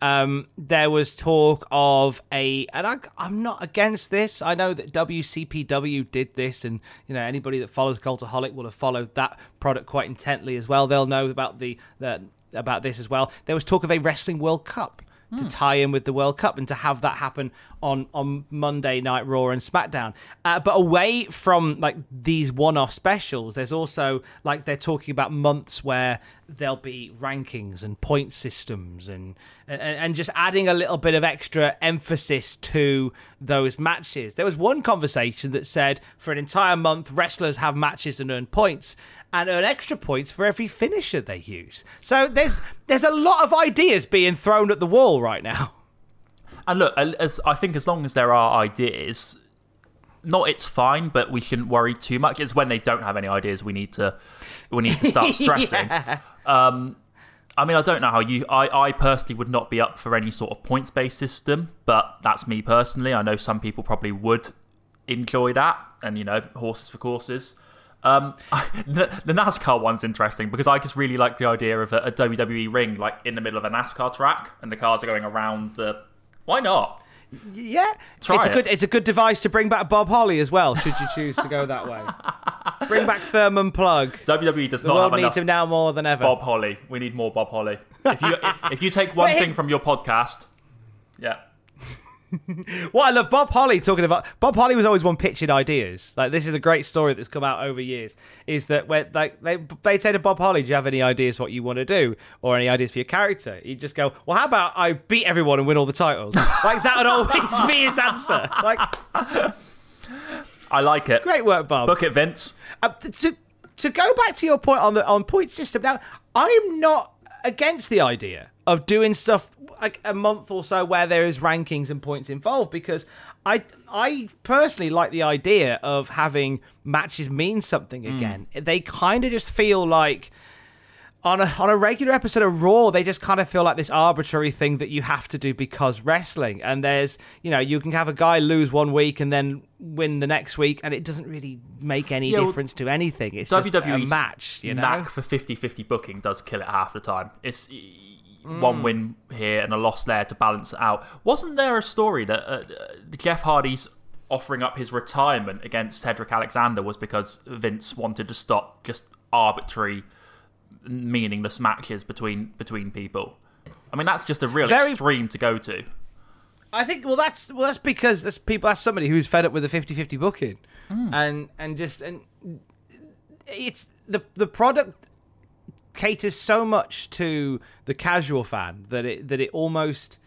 Um, there was talk of a, and I, am not against this. I know that WCPW did this, and you know anybody that follows Cultaholic will have followed that product quite intently as well. They'll know about the, the about this as well. There was talk of a Wrestling World Cup to tie in with the World Cup and to have that happen on on Monday Night Raw and SmackDown. Uh, but away from like these one-off specials, there's also like they're talking about months where there'll be rankings and point systems and, and and just adding a little bit of extra emphasis to those matches. There was one conversation that said for an entire month wrestlers have matches and earn points and earn extra points for every finisher they use. So there's there's a lot of ideas being thrown at the wall right now. And look, as I think as long as there are ideas, not it's fine, but we shouldn't worry too much. It's when they don't have any ideas we need to we need to start stressing. Yeah. Um, I mean, I don't know how you. I, I personally would not be up for any sort of points based system, but that's me personally. I know some people probably would enjoy that, and you know, horses for courses. Um, the, the NASCAR one's interesting because I just really like the idea of a, a WWE ring, like in the middle of a NASCAR track, and the cars are going around the. Why not? Yeah, Try it's a it. good it's a good device to bring back Bob Holly as well. Should you choose to go that way, bring back Thurman Plugg. WWE does The not world have needs enough him now more than ever. Bob Holly. We need more Bob Holly. If you if you take one Wait. thing from your podcast, yeah, What I love, Bob Holly talking about Bob Holly was always one pitching ideas. Like this is a great story that's come out over years. Is that when like they they say to Bob Holly, "Do you have any ideas what you want to do or any ideas for your character?" He'd just go, "Well, how about I beat everyone and win all the titles?" like that would always be his answer. Like I like it. Great work, Bob. Book it, Vince. Uh, to to go back to your point on the on point system. Now, I'm not against the idea of doing stuff like a month or so where there is rankings and points involved because I I personally like the idea of having matches mean something mm. again. They kind of just feel like on a on a regular episode of Raw, they just kind of feel like this arbitrary thing that you have to do because wrestling. And there's, you know, you can have a guy lose one week and then win the next week, and it doesn't really make any Yeah, well, difference to anything. It's just a WWE's match, you know. knack for 50-50 booking does kill it half the time. It's Mm. one win here and a loss there to balance it out. Wasn't there a story that uh, Jeff Hardy's offering up his retirement against Cedric Alexander was because Vince wanted to stop just arbitrary, meaningless matches between between people? I mean, that's just a real Very- extreme to go to. I think well that's well that's because there's people that's somebody who's fed up with the 50-50 booking. Hmm. And and just and it's the the product caters so much to the casual fan that it that it almost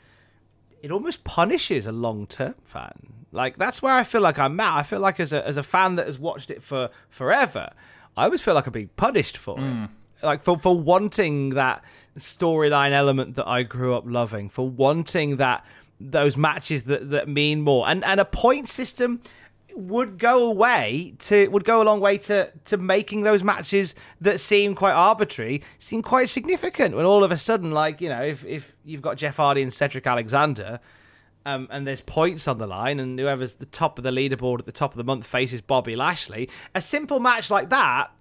it almost punishes a long-term fan. Like that's where I feel like I'm at. I feel like as a as a fan that has watched it for forever, I always feel like I'm being punished for it. Mm. Like for for wanting that storyline element that I grew up loving, for wanting that those matches that that mean more. And and a point system would go away to would go a long way to to making those matches that seem quite arbitrary seem quite significant when all of a sudden like you know if if you've got Jeff Hardy and Cedric Alexander um, and there's points on the line and whoever's the top of the leaderboard at the top of the month faces Bobby Lashley a simple match like that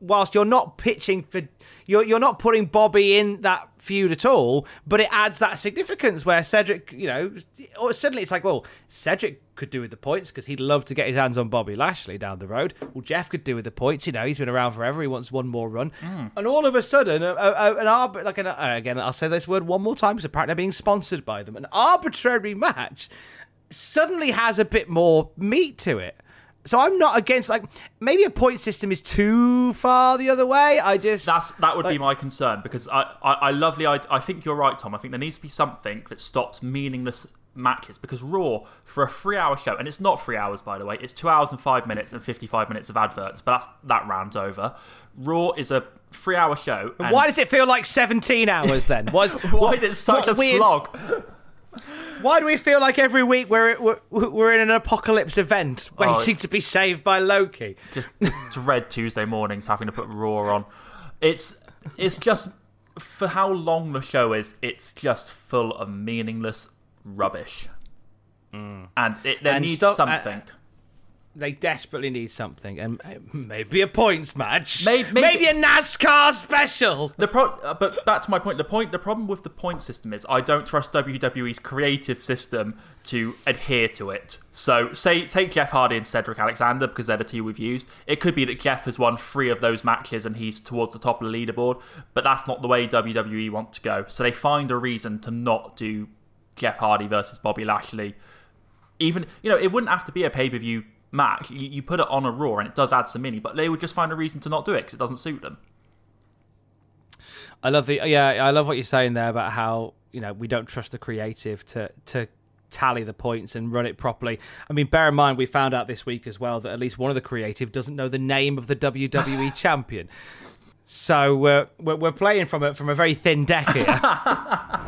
whilst you're not pitching for you're you're not putting Bobby in that feud at all, but it adds that significance where Cedric, you know, or suddenly it's like, well, Cedric could do with the points because he'd love to get his hands on Bobby Lashley down the road. Well, Jeff could do with the points, you know, he's been around forever. He wants one more run, and all of a sudden, a, a, a- an arbit like an uh, again, I'll say this word one more time because apparently I'm being sponsored by them. An arbitrary match suddenly has a bit more meat to it. So I'm not against like maybe a point system is too far the other way. I just That's that would be my concern because I, I, I love the idea. I think you're right, Tom. I think there needs to be something that stops meaningless matches because Raw for a three-hour show, and it's not three hours by the way. It's two hours and five minutes and fifty-five minutes of adverts, but that's that rounds over. Raw is a three-hour show. and- Why does it feel like 17 hours then? Was, Why is it such a weird- slog? Why do we feel like every week we're we're, we're in an apocalypse event Oh, waiting to be saved by Loki? Just dread Tuesday mornings having to put Raw on. It's it's just for how long the show is. It's just full of meaningless rubbish, and it, there And needs stop- uh, something. They desperately need something, and uh, maybe a points match. Maybe, Maybe a NASCAR special. The pro- uh, but back to my point. The point, the problem with the point system is I don't trust WWE's creative system to adhere to it. So, say take Jeff Hardy and Cedric Alexander because they're the two we've used. It could be that Jeff has won three of those matches and he's towards the top of the leaderboard, but that's not the way WWE want to go. So they find a reason to not do Jeff Hardy versus Bobby Lashley. Even you know, it wouldn't have to be a pay per view match. You, you put it on a Raw, and it does add some mini, but they would just find a reason to not do it because it doesn't suit them. I love the yeah, I love what you're saying there about how you know we don't trust the creative to to tally the points and run it properly. I mean, bear in mind we found out this week as well that at least one of the creative doesn't know the name of the WWE champion. So we're, we're we're playing from a from a very thin deck here.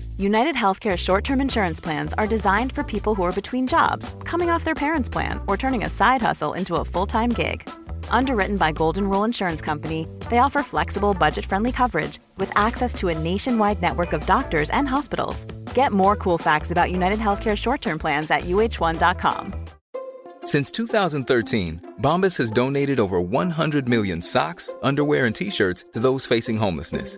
United Healthcare short term insurance plans are designed for people who are between jobs, coming off their parents' plan, or turning a side hustle into a full time gig. Underwritten by Golden Rule Insurance Company, they offer flexible, budget friendly coverage with access to a nationwide network of doctors and hospitals. Get more cool facts about United Healthcare short term plans at uh1.com. Since 2013, Bombas has donated over 100 million socks, underwear, and t shirts to those facing homelessness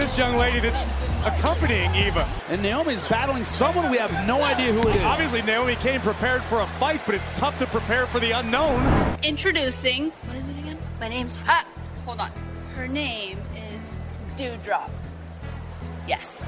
This young lady that's accompanying Eva? And Naomi's battling someone we have no idea who it is. Obviously, Naomi came prepared for a fight, but it's tough to prepare for the unknown. Introducing. What is it again? My name's. Ah, hold on. Her name is Doudrop. Yes,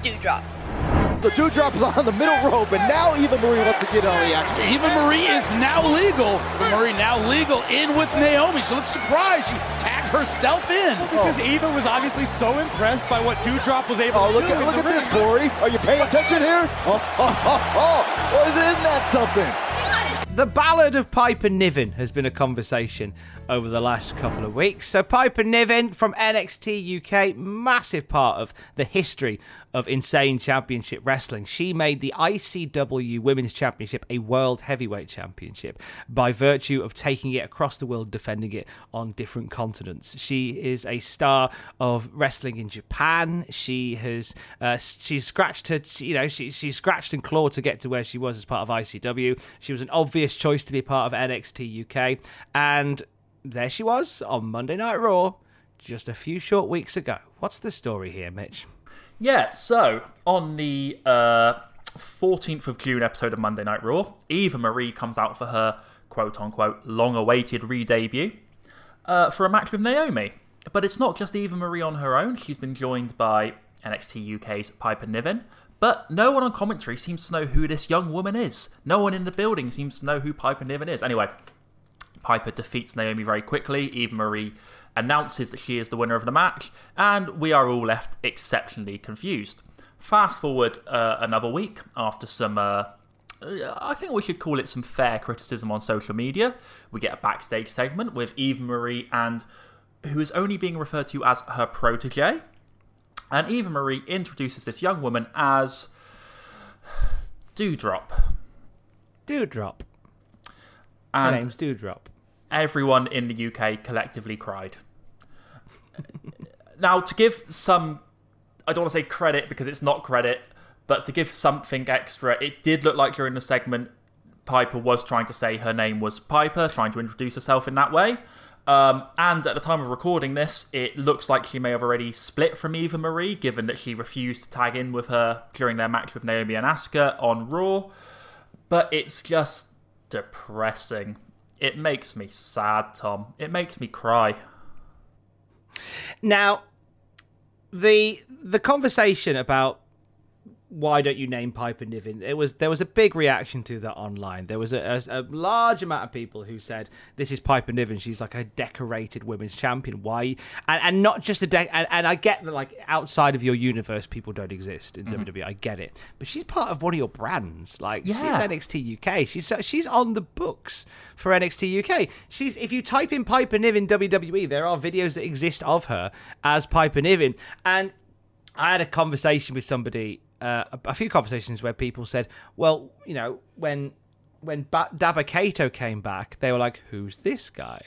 Doudrop. The Doudrop is on the middle rope, and now Eva Marie wants to get on the action. Eva Marie is now legal. Eva Marie now legal in with Naomi. She looks surprised. She tagged herself in. Because Eva was obviously so impressed by what Doudrop was able Oh, to look do. at, look the at this. Corey. Are you paying attention here? Oh, oh, oh, oh. Well, isn't that something? The Ballad of Piper Niven has been a conversation over the last couple of weeks. So, Piper Niven from NXT UK, massive part of the history of Insane Championship Wrestling. She made the ICW Women's Championship a World Heavyweight Championship by virtue of taking it across the world, defending it on different continents. She is a star of wrestling in Japan. She has uh, she's scratched her, you know, she she scratched and clawed to get to where she was as part of ICW. She was an obvious choice to be part of NXT UK, and there she was on Monday Night Raw just a few short weeks ago. What's the story here, Mitch? Yeah, so on the uh, 14th of June episode of Monday Night Raw, Eva Marie comes out for her quote unquote long awaited re debut uh, for a match with Naomi. But it's not just Eva Marie on her own, she's been joined by NXT UK's Piper Niven. But no one on commentary seems to know who this young woman is. No one in the building seems to know who Piper Niven is. Anyway, Piper defeats Naomi very quickly. Eva Marie announces that she is the winner of the match, and we are all left exceptionally confused. Fast forward uh, another week after some, uh, I think we should call it some fair criticism on social media. We get a backstage segment with Eva Marie and who is only being referred to as her protege. And Eva Marie introduces this young woman as Doudrop. Doudrop. And Her name's Doudrop. everyone in the UK collectively cried. now, to give some, I don't want to say credit because it's not credit, but to give something extra, it did look like during the segment, Piper was trying to say her name was Piper, trying to introduce herself in that way. Um, and at the time of recording this, it looks like she may have already split from Eva Marie, given that she refused to tag in with her during their match with Naomi and Asuka on Raw. But it's just depressing. It makes me sad, Tom. It makes me cry. Now, the the conversation about why don't you name Piper Niven? It was there was a big reaction to that online. There was a, a, a large amount of people who said this is Piper Niven. She's like a decorated women's champion. Why? And, and not just a de- and, and I get that like outside of your universe, people don't exist in Mhm. WWE. I get it, but she's part of one of your brands. Like Yeah. she's NXT UK. She's she's on the books for NXT UK. She's if you type in Piper Niven WWE, there are videos that exist of her as Piper Niven, and I had a conversation with somebody, uh, a, a few conversations where people said, "Well, you know, when when ba- Dabba Kato came back, they were like, who's this guy?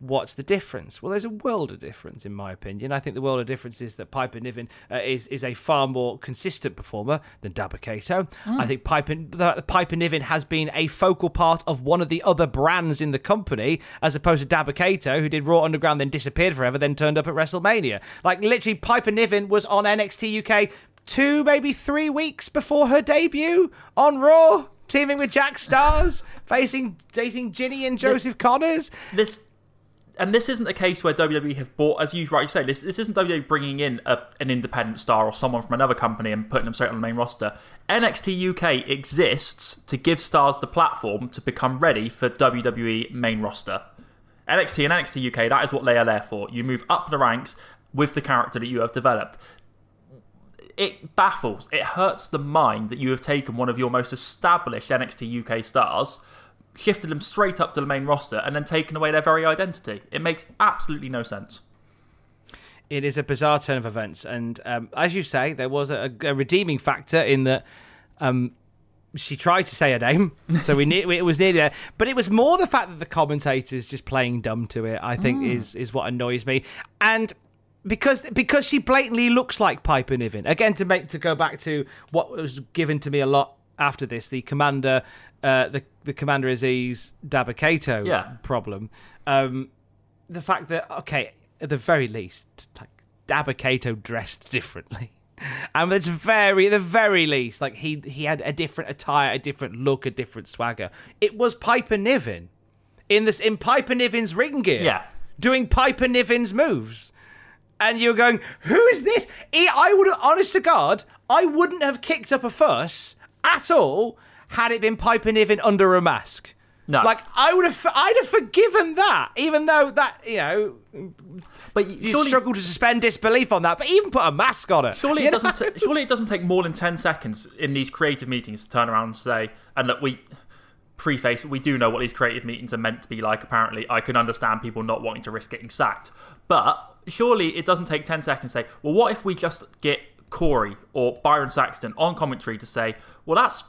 What's the difference? Well, there's a world of difference, in my opinion. I think the world of difference is that Piper Niven uh, is is a far more consistent performer than Dabba Kato. Mm. I think Piper the, Piper Niven has been a focal part of one of the other brands in the company, as opposed to Dabba Kato, who did Raw Underground, then disappeared forever, then turned up at WrestleMania. Like literally, Piper Niven was on NXT UK two, maybe three weeks before her debut on Raw, teaming with Jack Starz, facing dating Jinny and Joseph Conners. This and this isn't a case where WWE have bought, as you rightly say, this, this isn't WWE bringing in a, an independent star or someone from another company and putting them straight on the main roster. NXT UK exists to give stars the platform to become ready for WWE main roster. NXT and NXT UK, that is what they are there for. You move up the ranks with the character that you have developed. It baffles, it hurts the mind that you have taken one of your most established NXT UK stars, shifted them straight up to the main roster, and then taken away their very identity. It makes absolutely no sense. It is a bizarre turn of events, and um, as you say, there was a, a redeeming factor in that. Um, she tried to say her name, so we ne- it was near there. But it was more the fact that the commentators just playing dumb to it. I think Mm. is is what annoys me, and because because she blatantly looks like Piper Niven. Again, to make to go back to what was given to me a lot after this, the commander, uh, the the Commander Azeez Dabakato Yeah. problem. Um, the fact that okay, at the very least, like Dabba Kato dressed differently. And it's very, at the very least, like he he had a different attire, a different look, a different swagger. It was Piper Niven in this in Piper Niven's ring gear, Yeah. doing Piper Niven's moves, and you're going, who is this? I would, have, honest to God, I wouldn't have kicked up a fuss at all had it been Piper Niven under a mask. No. like I would have, I'd have forgiven that, even though that you know, but you surely- struggle to suspend disbelief on that. But even put a mask on it. Surely it know? doesn't. ta- surely it doesn't take more than ten seconds in these creative meetings to turn around and say, and look, we preface we do know what these creative meetings are meant to be like. Apparently, I can understand people not wanting to risk getting sacked, but surely it doesn't take ten seconds to say, well, what if we just get Corey or Byron Saxton on commentary to say, well, that's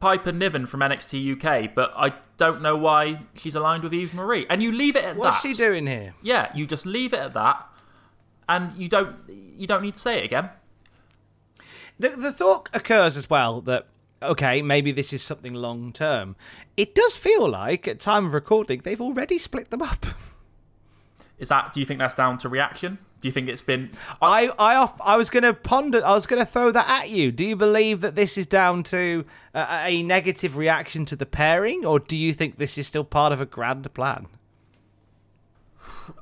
Piper Niven from NXT UK, but I don't know why she's aligned with Eve Marie, and you leave it at What's that. What's she doing here? Yeah, you just leave it at that, and you don't you don't need to say it again. The, the thought occurs as well that okay, maybe this is something long term. It does feel like at time of recording they've already split them up. Is that? Do you think that's down to reaction? Do you think it's been? I I off, I was going to ponder. I was going to throw that at you. Do you believe that this is down to a, a negative reaction to the pairing, or do you think this is still part of a grand plan?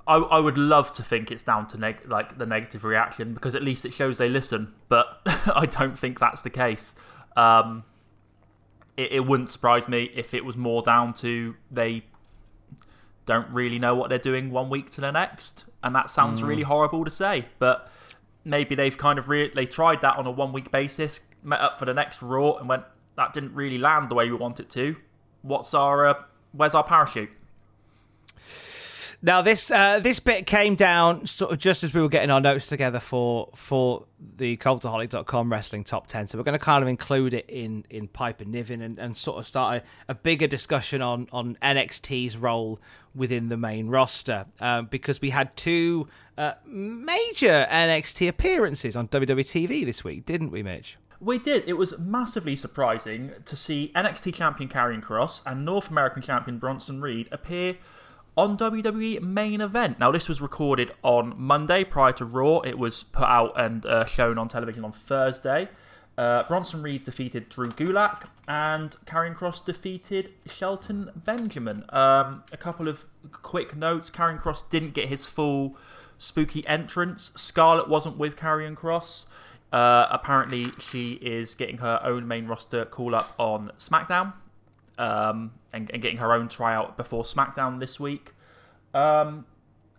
I, I would love to think it's down to neg- like the negative reaction because at least it shows they listen. But I don't think that's the case. Um, it, it wouldn't surprise me if it was more down to they don't really know what they're doing one week to the next, and that sounds Mm. really horrible to say, but maybe they've kind of re- they tried that on a one week basis, met up for the next Raw, and went that didn't really land the way we want it to. What's our uh, where's our parachute? Now this uh, this bit came down sort of just as we were getting our notes together for for the Cultaholic.com wrestling top ten. So we're going to kind of include it in in Piper Niven and, and sort of start a, a bigger discussion on on NXT's role within the main roster um, because we had two uh, major NXT appearances on WWE TV this week, didn't we, Mitch? We did. It was massively surprising to see NXT champion Karrion Kross and North American champion Bronson Reed appear on WWE main event. Now, this was recorded on Monday prior to Raw. It was put out and uh, shown on television on Thursday. Uh, Bronson Reed defeated Drew Gulak, and Karrion Kross defeated Shelton Benjamin. Um, a couple of quick notes: Karrion Kross didn't get his full spooky entrance. Scarlett wasn't with Karrion Kross. Uh, apparently, she is getting her own main roster call up on SmackDown um, and, and, getting her own tryout before SmackDown this week. Um,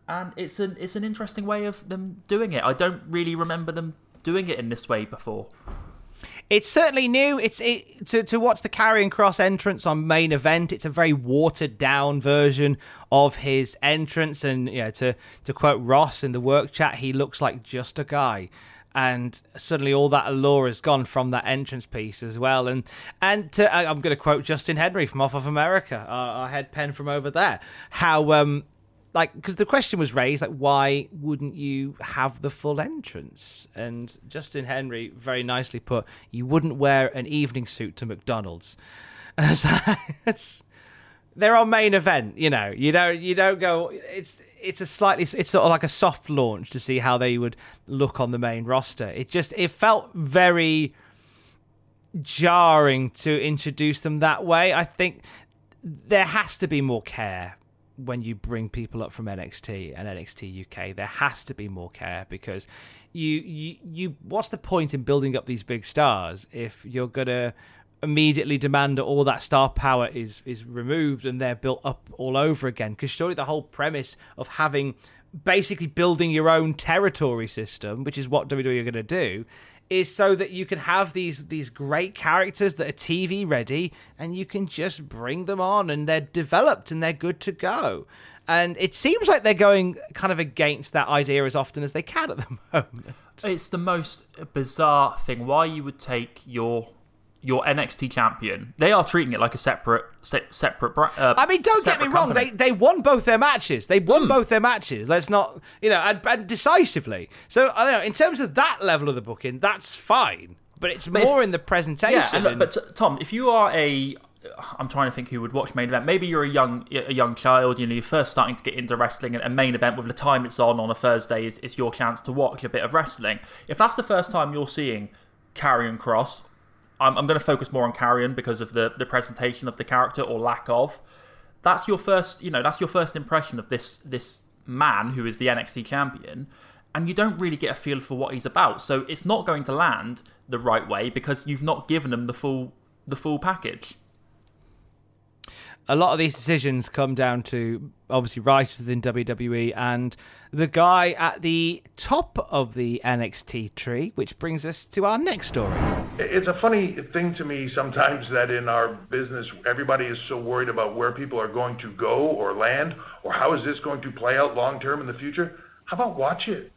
and it's an it's an interesting way of them doing it. I don't really remember them doing it in this way before. It's certainly new. It's it, to to watch the Karrion Kross entrance on main event. It's a very watered down version of his entrance, and you know, to to quote Ross in the work chat, he looks like just a guy and suddenly all that allure is gone from that entrance piece as well. And and to, I'm going to quote Justin Henry from Off of America, our, our head pen from over there, how um like because the question was raised like why wouldn't you have the full entrance? And justin henry very nicely put you wouldn't wear an evening suit to mcdonald's. And it's, like, it's they're on main event you know. You don't you don't go it's it's a slightly it's sort of like a soft launch to see how they would look on the main roster. It just it felt very jarring to introduce them that way. I think there has to be more care when you bring people up from NXT and NXT UK. There has to be more care because you you you what's the point in building up these big stars if you're gonna immediately demand that all that star power is is removed and they're built up all over again. Because surely the whole premise of having basically building your own territory system, which is what WWE are going to do, is so that you can have these these great characters that are TV ready and you can just bring them on and they're developed and they're good to go. And it seems like they're going kind of against that idea as often as they can at the moment. It's the most bizarre thing. Why you would take your your NXT champion. They are treating it like a separate, se- separate. Uh, I mean, don't get me wrong. They they won both their matches. They won mm. both their matches. Let's not, you know, and, and, decisively. So I don't know. In terms of that level of the booking, that's fine. But it's but more if, in the presentation. Yeah, and, but Tom, if you are a I'm trying to think who would watch main event. Maybe you're a young a young child, you know, you're first starting to get into wrestling, and, a main event with the time it's on on a Thursday is, is your chance to watch a bit of wrestling. If that's the first time you're seeing Karrion Kross I'm, I'm going to focus more on Karrion because of the, the presentation of the character or lack of. That's your first, you know, that's your first impression of this this man who is the NXT champion, and you don't really get a feel for what he's about. So it's not going to land the right way because you've not given him the full the full package a lot of these decisions come down to obviously writers within WWE and the guy at the top of the NXT tree, which brings us to our next story. It's a funny thing to me sometimes that in our business, everybody is so worried about where people are going to go or land or how is this going to play out long term in the future. How about watch it?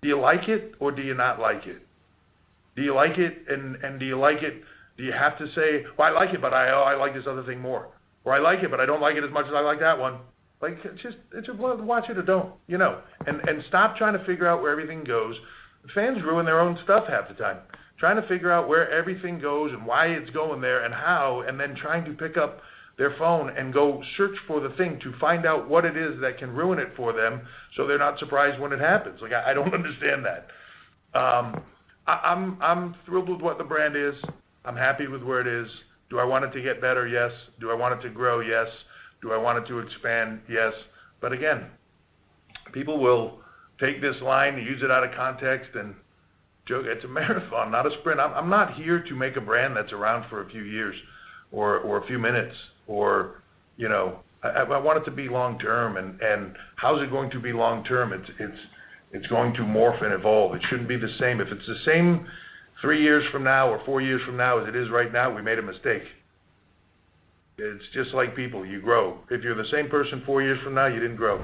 Do you like it or do you not like it? Do you like it and, and do you like it? Do you have to say, well, I like it, but I, oh, I like this other thing more? Or I like it, but I don't like it as much as I like that one. Like, just, it's just watch it or don't, you know? And, and stop trying to figure out where everything goes. Fans ruin their own stuff half the time. Trying to figure out where everything goes and why it's going there and how, and then trying to pick up their phone and go search for the thing to find out what it is that can ruin it for them so they're not surprised when it happens. Like, I, I don't understand that. Um, I, I'm, I'm thrilled with what the brand is. I'm happy with where it is. Do I want it to get better? Yes. Do I want it to grow? Yes. Do I want it to expand? Yes. But again, people will take this line, and use it out of context, and joke. It's a marathon, not a sprint. I'm, I'm not here to make a brand that's around for a few years or, or a few minutes or, you know, I, I want it to be long term. And, and how's it going to be long term? It's, it's, it's going to morph and evolve. It shouldn't be the same. If it's the same three years from now or four years from now as it is right now, we made a mistake. It's just like people, you grow. If you're the same person four years from now, you didn't grow.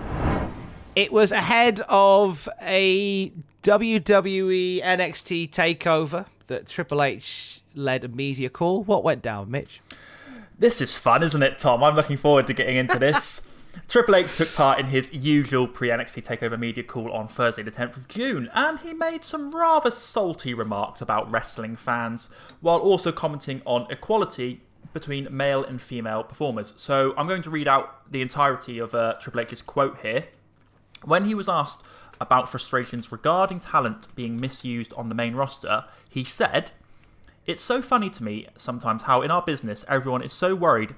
It was ahead of a WWE NXT takeover that Triple H led a media call. What went down, Mitch? This is fun, isn't it, Tom? I'm looking forward to getting into this. Triple H took part in his usual pre NXT TakeOver media call on Thursday, the 10th of June, and he made some rather salty remarks about wrestling fans, while also commenting on equality between male and female performers. So I'm going to read out the entirety of uh, Triple H's quote here. When he was asked about frustrations regarding talent being misused on the main roster, he said, It's so funny to me sometimes how in our business everyone is so worried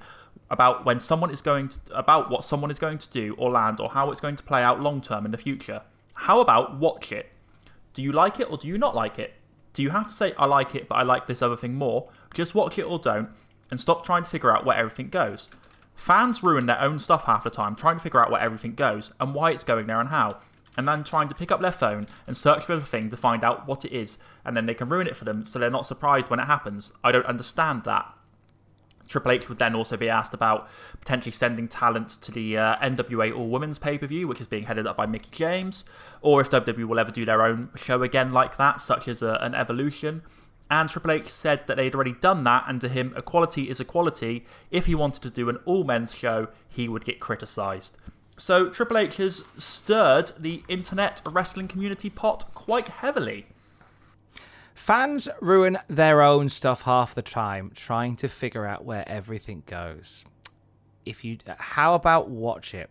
about when someone is going to about what someone is going to do or land or how it's going to play out long term in the future. How about watch it? Do you like it or do you not like it? Do you have to say, I like it, but I like this other thing more? Just watch it or don't, and stop trying to figure out where everything goes. Fans ruin their own stuff half the time trying to figure out where everything goes and why it's going there and how, and then trying to pick up their phone and search for the thing to find out what it is, and then they can ruin it for them so they're not surprised when it happens. I don't understand that. Triple H would then also be asked about potentially sending talent to the uh, NWA All Women's pay per view, which is being headed up by Mickie James, or if WWE will ever do their own show again like that, such as a, an Evolution. And Triple H said that they'd already done that, and to him, equality is equality. If he wanted to do an all men's show, he would get criticised. So Triple H has stirred the internet wrestling community pot quite heavily. Fans ruin their own stuff half the time trying to figure out where everything goes. If you how about watch it?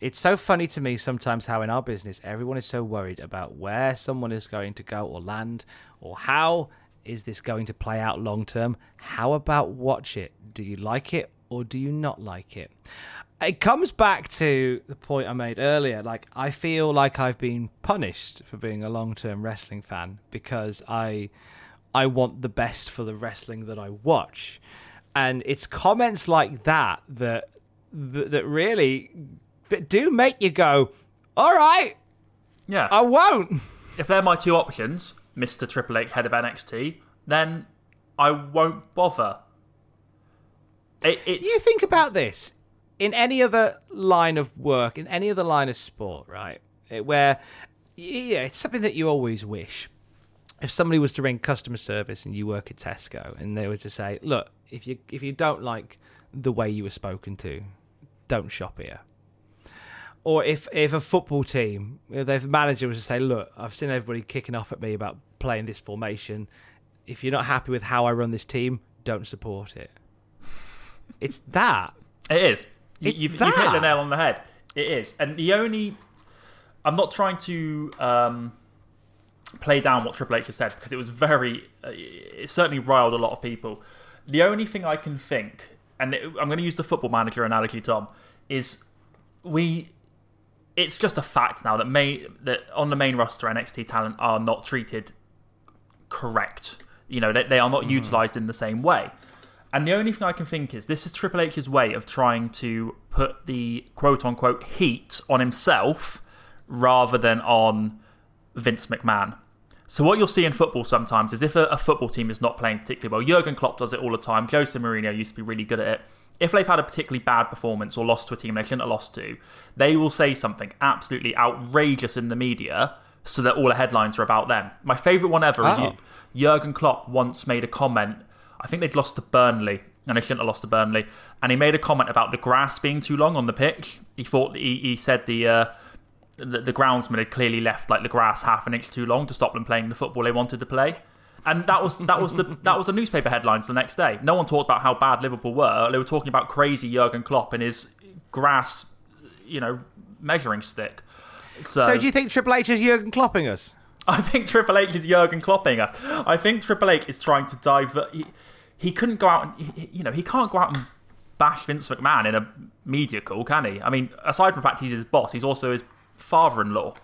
It's so funny to me sometimes how in our business everyone is so worried about where someone is going to go or land or how is this going to play out long term? How about watch it? Do you like it or do you not like it? It comes back to the point I made earlier. Like, I feel like I've been punished for being a long term wrestling fan because I. I want the best for the wrestling that I watch, and it's comments like that that that, that really that do make you go, "All right, Yeah. I won't." If they're my two options, Mr. Triple H, head of NXT, then I won't bother. It, You think about this in any other line of work, in any other line of sport, right? It- Where, yeah, it's something that you always wish. If somebody was to ring customer service and you work at Tesco and they were to say, "Look, if you if you don't like the way you were spoken to, don't shop here." Or if if a football team, if the manager was to say, "Look, I've seen everybody kicking off at me about playing this formation. If you're not happy with how I run this team, don't support it." It's that. It is. You, It's you've, you've hit the nail on the head. It is. And the only. I'm not trying to um, play down what Triple H has said because it was very. Uh, it certainly riled a lot of people. The only thing I can think, and it- I'm going to use the football manager analogy, Tom, is we. It's just a fact now that main that on the main roster NXT talent are not treated correct. You know, they, they are not utilized in the same way. And the only thing I can think is this is Triple H's way of trying to put the quote unquote heat on himself rather than on Vince McMahon. So what you'll see in football sometimes is if a, a football team is not playing particularly well, Jurgen Klopp does it all the time. Jose Mourinho used to be really good at it. If they've had a particularly bad performance or lost to a team they shouldn't have lost to, they will say something absolutely outrageous in the media so that all the headlines are about them. My favourite one ever is Oh. Jurgen Klopp once made a comment. I think they'd lost to Burnley, and they shouldn't have lost to Burnley. And he made a comment about the grass being too long on the pitch. He thought he, he said the, uh, the the groundsman had clearly left like the grass half an inch too long to stop them playing the football they wanted to play. And that was that was the that was the newspaper headlines the next day. No one talked about how bad Liverpool were. They were talking about crazy Jurgen Klopp and his grass, you know, measuring stick. So, So, do you think Triple H is Jurgen Klopping us? I think Triple H is Jurgen Klopping us. I think Triple H is trying to divert. He, couldn't go out and, you know, he can't go out and bash Vince McMahon in a media call, can he? I mean, aside from the fact he's his boss, he's also his father in law.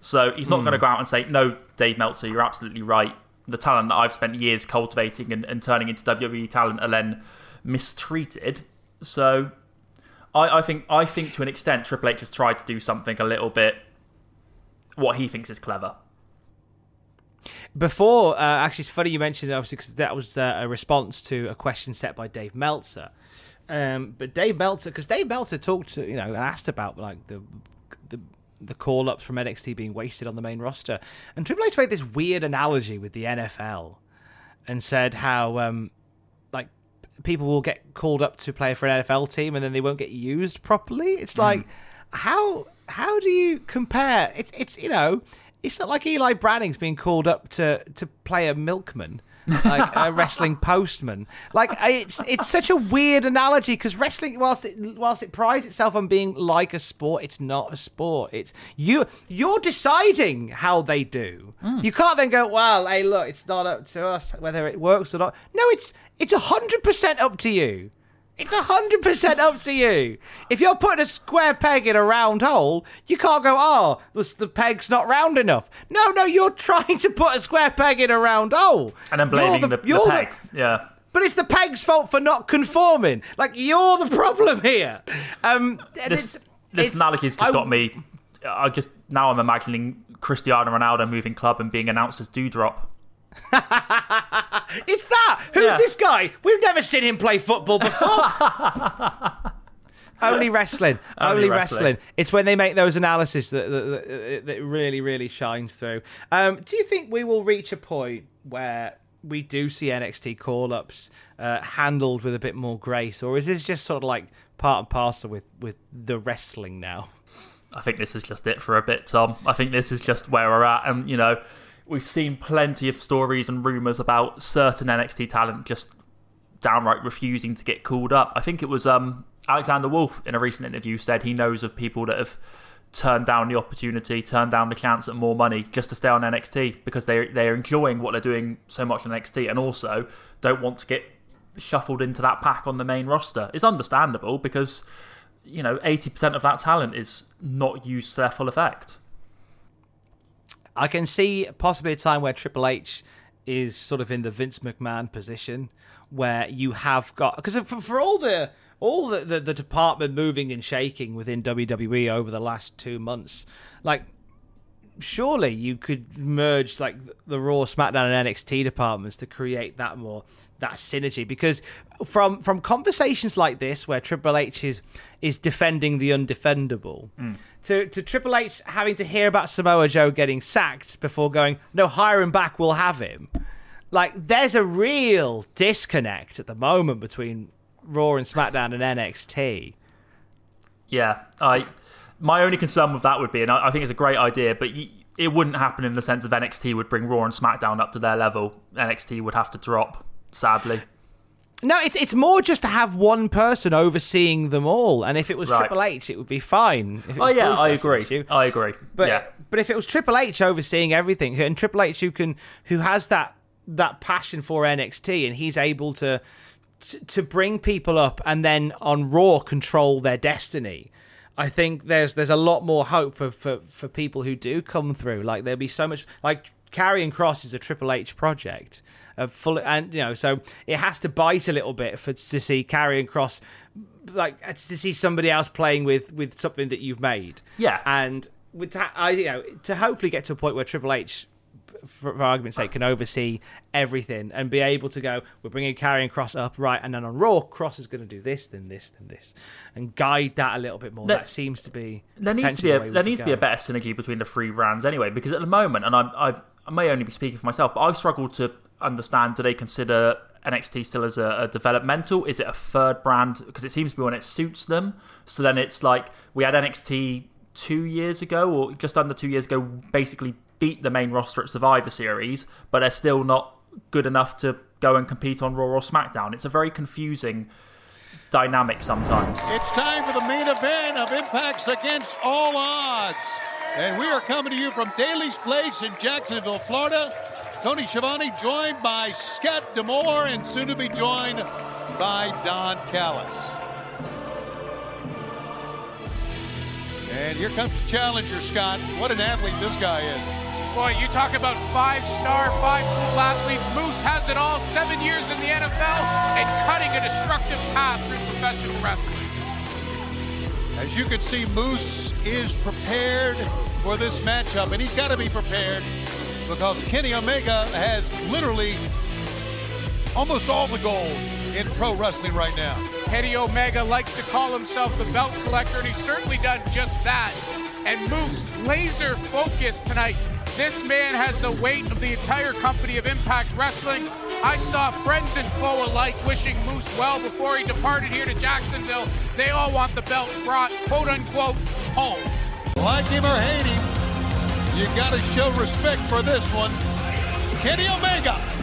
So he's not Hmm. going to go out and say, no, Dave Meltzer, you're absolutely right. The talent that I've spent years cultivating and, and turning into WWE talent are then mistreated. So I, I think I think to an extent Triple H has tried to do something a little bit what he thinks is clever. Before, uh, actually, it's funny you mentioned obviously because that was uh, a response to a question set by Dave Meltzer. Um, but Dave Meltzer, because Dave Meltzer talked to you know and asked about like the the the call ups from NXT being wasted on the main roster, and Triple H made this weird analogy with the NFL, and said how um, like people will get called up to play for an NFL team and then they won't get used properly. It's like how how do you compare? It's it's you know it's not like Eli Branning's being called up to to play a milkman. like a wrestling postman, like it's it's such a weird analogy because wrestling, whilst it whilst it prides itself on being like a sport, it's not a sport. It's you you're deciding how they do. Hmm. You can't then go, well, hey, look, it's not up to us whether it works or not. No, it's it's hundred percent up to you. It's hundred percent up to you. If you're putting a square peg in a round hole, you can't go, "Oh, the, the peg's not round enough." No, no, you're trying to put a square peg in a round hole, and I'm blaming the, the, you're peg. yeah. But it's the peg's fault for not conforming. Like you're the problem here. Um, and This, it's, this it's- analogy's just I- got me. I just now I'm imagining Cristiano Ronaldo moving club and being announced as Doudrop. It's that. Who's Yeah. this guy? We've never seen him play football before. Only wrestling. Only Only, wrestling. wrestling. It's when they make those analysis that that, that, that really, really shines through. Um, do you think we will reach a point where we do see NXT call ups uh, handled with a bit more grace, or is this just sort of like part and parcel with with the wrestling now? I think this is just it for a bit, Tom. I think this is just where we're at, and you know, we've seen plenty of stories and rumors about certain NXT talent just downright refusing to get called up. I think it was um, Alexander Wolf in a recent interview said he knows of people that have turned down the opportunity, turned down the chance at more money just to stay on NXT because they they're enjoying what they're doing so much on NXT, and also don't want to get shuffled into that pack on the main roster. It's understandable because you know, 80% of that talent is not used to their full effect. I can see possibly a time where Triple H is sort of in the Vince McMahon position, where you have got because for, for all the all the, the the department moving and shaking within WWE over the last two months, like surely you could merge like the Raw, SmackDown, and NXT departments to create that more that synergy. Because from from conversations like this, where Triple H is is defending the undefendable, mm. to to Triple H having to hear about Samoa Joe getting sacked before going, no, hire him back, we'll have him. Like there's a real disconnect at the moment between Raw and SmackDown and NXT. Yeah, I my only concern with that would be, and I, I think it's a great idea, but y it wouldn't happen in the sense of NXT would bring Raw and SmackDown up to their level. NXT would have to drop, sadly. No, it's it's more just to have one person overseeing them all, and if it was Right. Triple H, it would be fine. Oh yeah, I agree. issue. I agree. But yeah, but if it was Triple H overseeing everything, and Triple H who can who has that that passion for NXT, and he's able to to, to bring people up, and then on Raw control their destiny. I think there's there's a lot more hope for, for, for people who do come through. Like there'll be so much like Karrion Kross is a Triple H project. Uh, full and you know, so it has to bite a little bit for to see Karrion Kross, like to see somebody else playing with with something that you've made. Yeah. and with ta- I you know to hopefully get to a point where Triple H, for, for argument's sake, can oversee everything and be able to go. We're bringing Karrion Kross up right, and then on Raw, Kross is going to do this, then this, then this, and guide that a little bit more. There- that seems to be there needs to be a there needs to be a better synergy between the three brands anyway. Because at the moment, and I I, I may only be speaking for myself, but I struggle to understand. Do they consider NXT still as a, a developmental? Is it a third brand? Because it seems to be when it suits them. So then it's like we had NXT two years ago, or just under two years ago, basically beat the main roster at Survivor Series, but they're still not good enough to go and compete on Raw or SmackDown. It's a very confusing dynamic sometimes. It's time for the main event of Impacts Against All Odds. And we are coming to you from Daly's Place in Jacksonville, Florida. Tony Schiavone joined by Scott D'Amore and soon to be joined by Don Callis. And here comes the challenger, Scott. What an athlete this guy is. Boy, you talk about five-star, five-tool athletes. Moose has it all. Seven years in the NFL and cutting a destructive path through professional wrestling. As you can see, Moose is prepared for this matchup, and he's got to be prepared because Kenny Omega has literally almost all the gold in pro wrestling right now. Kenny Omega likes to call himself the belt collector, and he's certainly done just that. And Moose, laser focused tonight. This man has the weight of the entire company of Impact Wrestling. I saw friends and foe alike wishing Moose well before he departed here to Jacksonville. They all want the belt brought, quote unquote, home. Like him or hate him, you got to show respect for this one. Kenny Omega.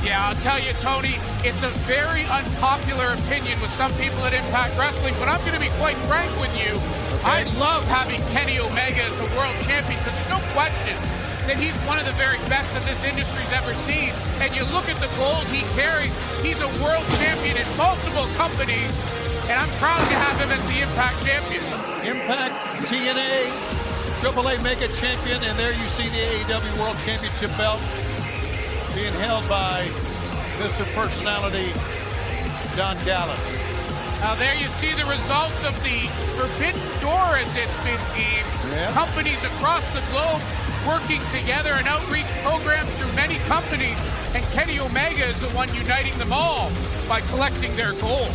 Yeah, I'll tell you, Tony, it's a very unpopular opinion with some people at Impact Wrestling, but I'm going to be quite frank with you. I love having Kenny Omega as the world champion because there's no question that he's one of the very best that this industry's ever seen. And you look at the gold he carries, he's a world champion in multiple companies, and I'm proud to have him as the Impact champion. Impact, TNA, AAA Mega Champion, and there you see the AEW World Championship belt being held by Mr. Personality, Don Callis. Now there you see the results of the Forbidden Door, as it's been deemed. Yeah. Companies across the globe working together, an outreach program through many companies, and Kenny Omega is the one uniting them all by collecting their gold.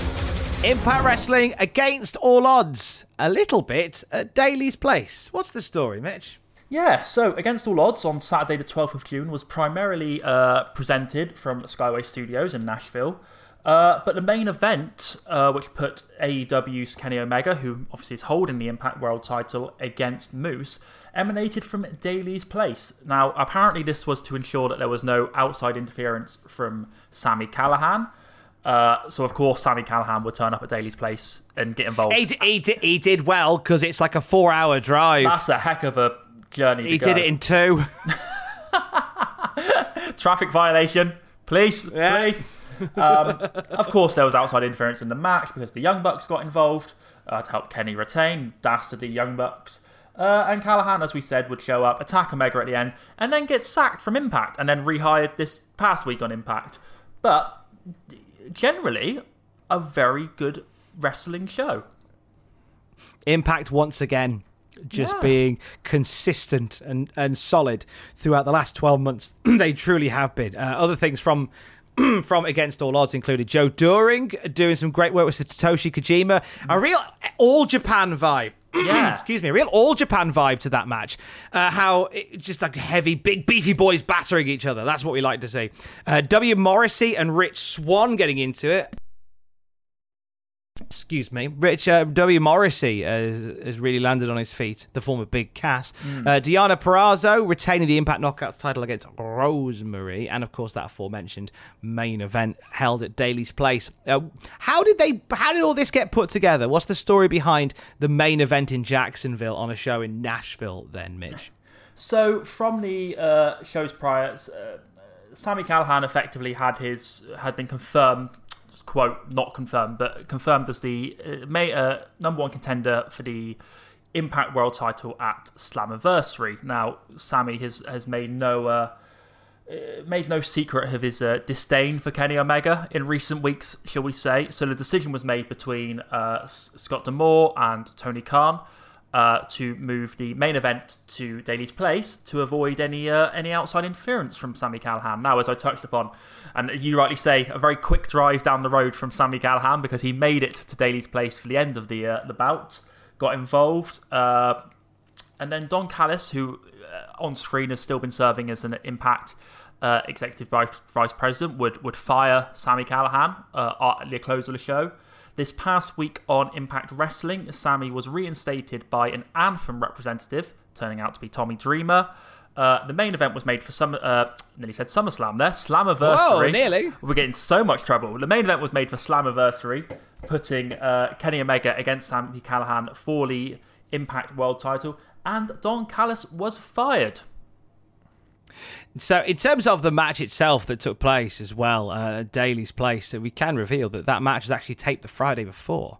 Impact Wrestling against all odds, a little bit at Daly's Place. What's the story, Mitch? Yeah, so Against All Odds on Saturday, the 12th of June, was primarily uh, presented from Skyway Studios in Nashville. Uh, but the main event, uh, which put AEW's Kenny Omega, who obviously is holding the Impact World title, against Moose, emanated from Daly's Place. Now, apparently, this was to ensure that there was no outside interference from Sami Callihan. Uh, so, of course, Sami Callihan would turn up at Daly's Place and get involved. He, d- he, he did well because it's like a four hour drive. That's a heck of a he did it in two. Traffic violation. Please, please. Um, of course, there was outside interference in the match because the Young Bucks got involved uh, to help Kenny retain. Dastardly Young Bucks. Uh, and Callihan, as we said, would show up, attack Omega at the end, and then get sacked from Impact, and then rehired this past week on Impact. But generally, a very good wrestling show. Impact once again just Yeah. being consistent and, and solid throughout the last 12 months. they truly have been. Uh, other things from from Against All Odds included Joe Doering doing some great work with Satoshi Kojima. A real all Japan vibe. Yeah. Excuse me, a real all Japan vibe to that match. Uh, how it, just like heavy, big, beefy boys battering each other. That's what we like to see. Uh, W. Morrissey and Rich Swann getting into it. Excuse me. Rich uh, W. Morrissey uh, has really landed on his feet, the former Big Cass. Mm. Uh, Deonna Purrazzo retaining the Impact Knockouts title against Rosemary. And of course, that aforementioned main event held at Daly's Place. Uh, how did they? How did all this get put together? What's the story behind the main event in Jacksonville on a show in Nashville? Then, Mitch. So, from the uh, shows prior, uh, Sami Callihan effectively had his had been confirmed, quote not confirmed, but confirmed as the uh, ma- uh, number one contender for the Impact World Title at Slammiversary. Now, Sami has has made no. Uh, uh, made no secret of his uh, disdain for Kenny Omega in recent weeks, shall we say. So the decision was made between uh, Scott D'Amore and Tony Khan uh, to move the main event to Daly's Place to avoid any uh, any outside interference from Sami Callihan. Now, as I touched upon, and you rightly say, a very quick drive down the road from Sami Callihan because he made it to Daly's Place for the end of the uh, the bout, got involved. Uh, and then Don Callis, who uh, on screen has still been serving as an Impact uh, executive vice, vice president, would would fire Sami Callihan at the close of the show. This past week on Impact Wrestling, Sami was reinstated by an Anthem representative, turning out to be Tommy Dreamer. Uh, the main event was made for some. Uh, nearly said SummerSlam there. Slammiversary. Whoa, nearly. We're getting so much trouble. The main event was made for Slammiversary, putting uh, Kenny Omega against Sami Callihan for the Impact World Title, and Don Callis was fired. So, in terms of the match itself that took place as well, uh, at Daly's Place, so we can reveal that that match was actually taped the Friday before.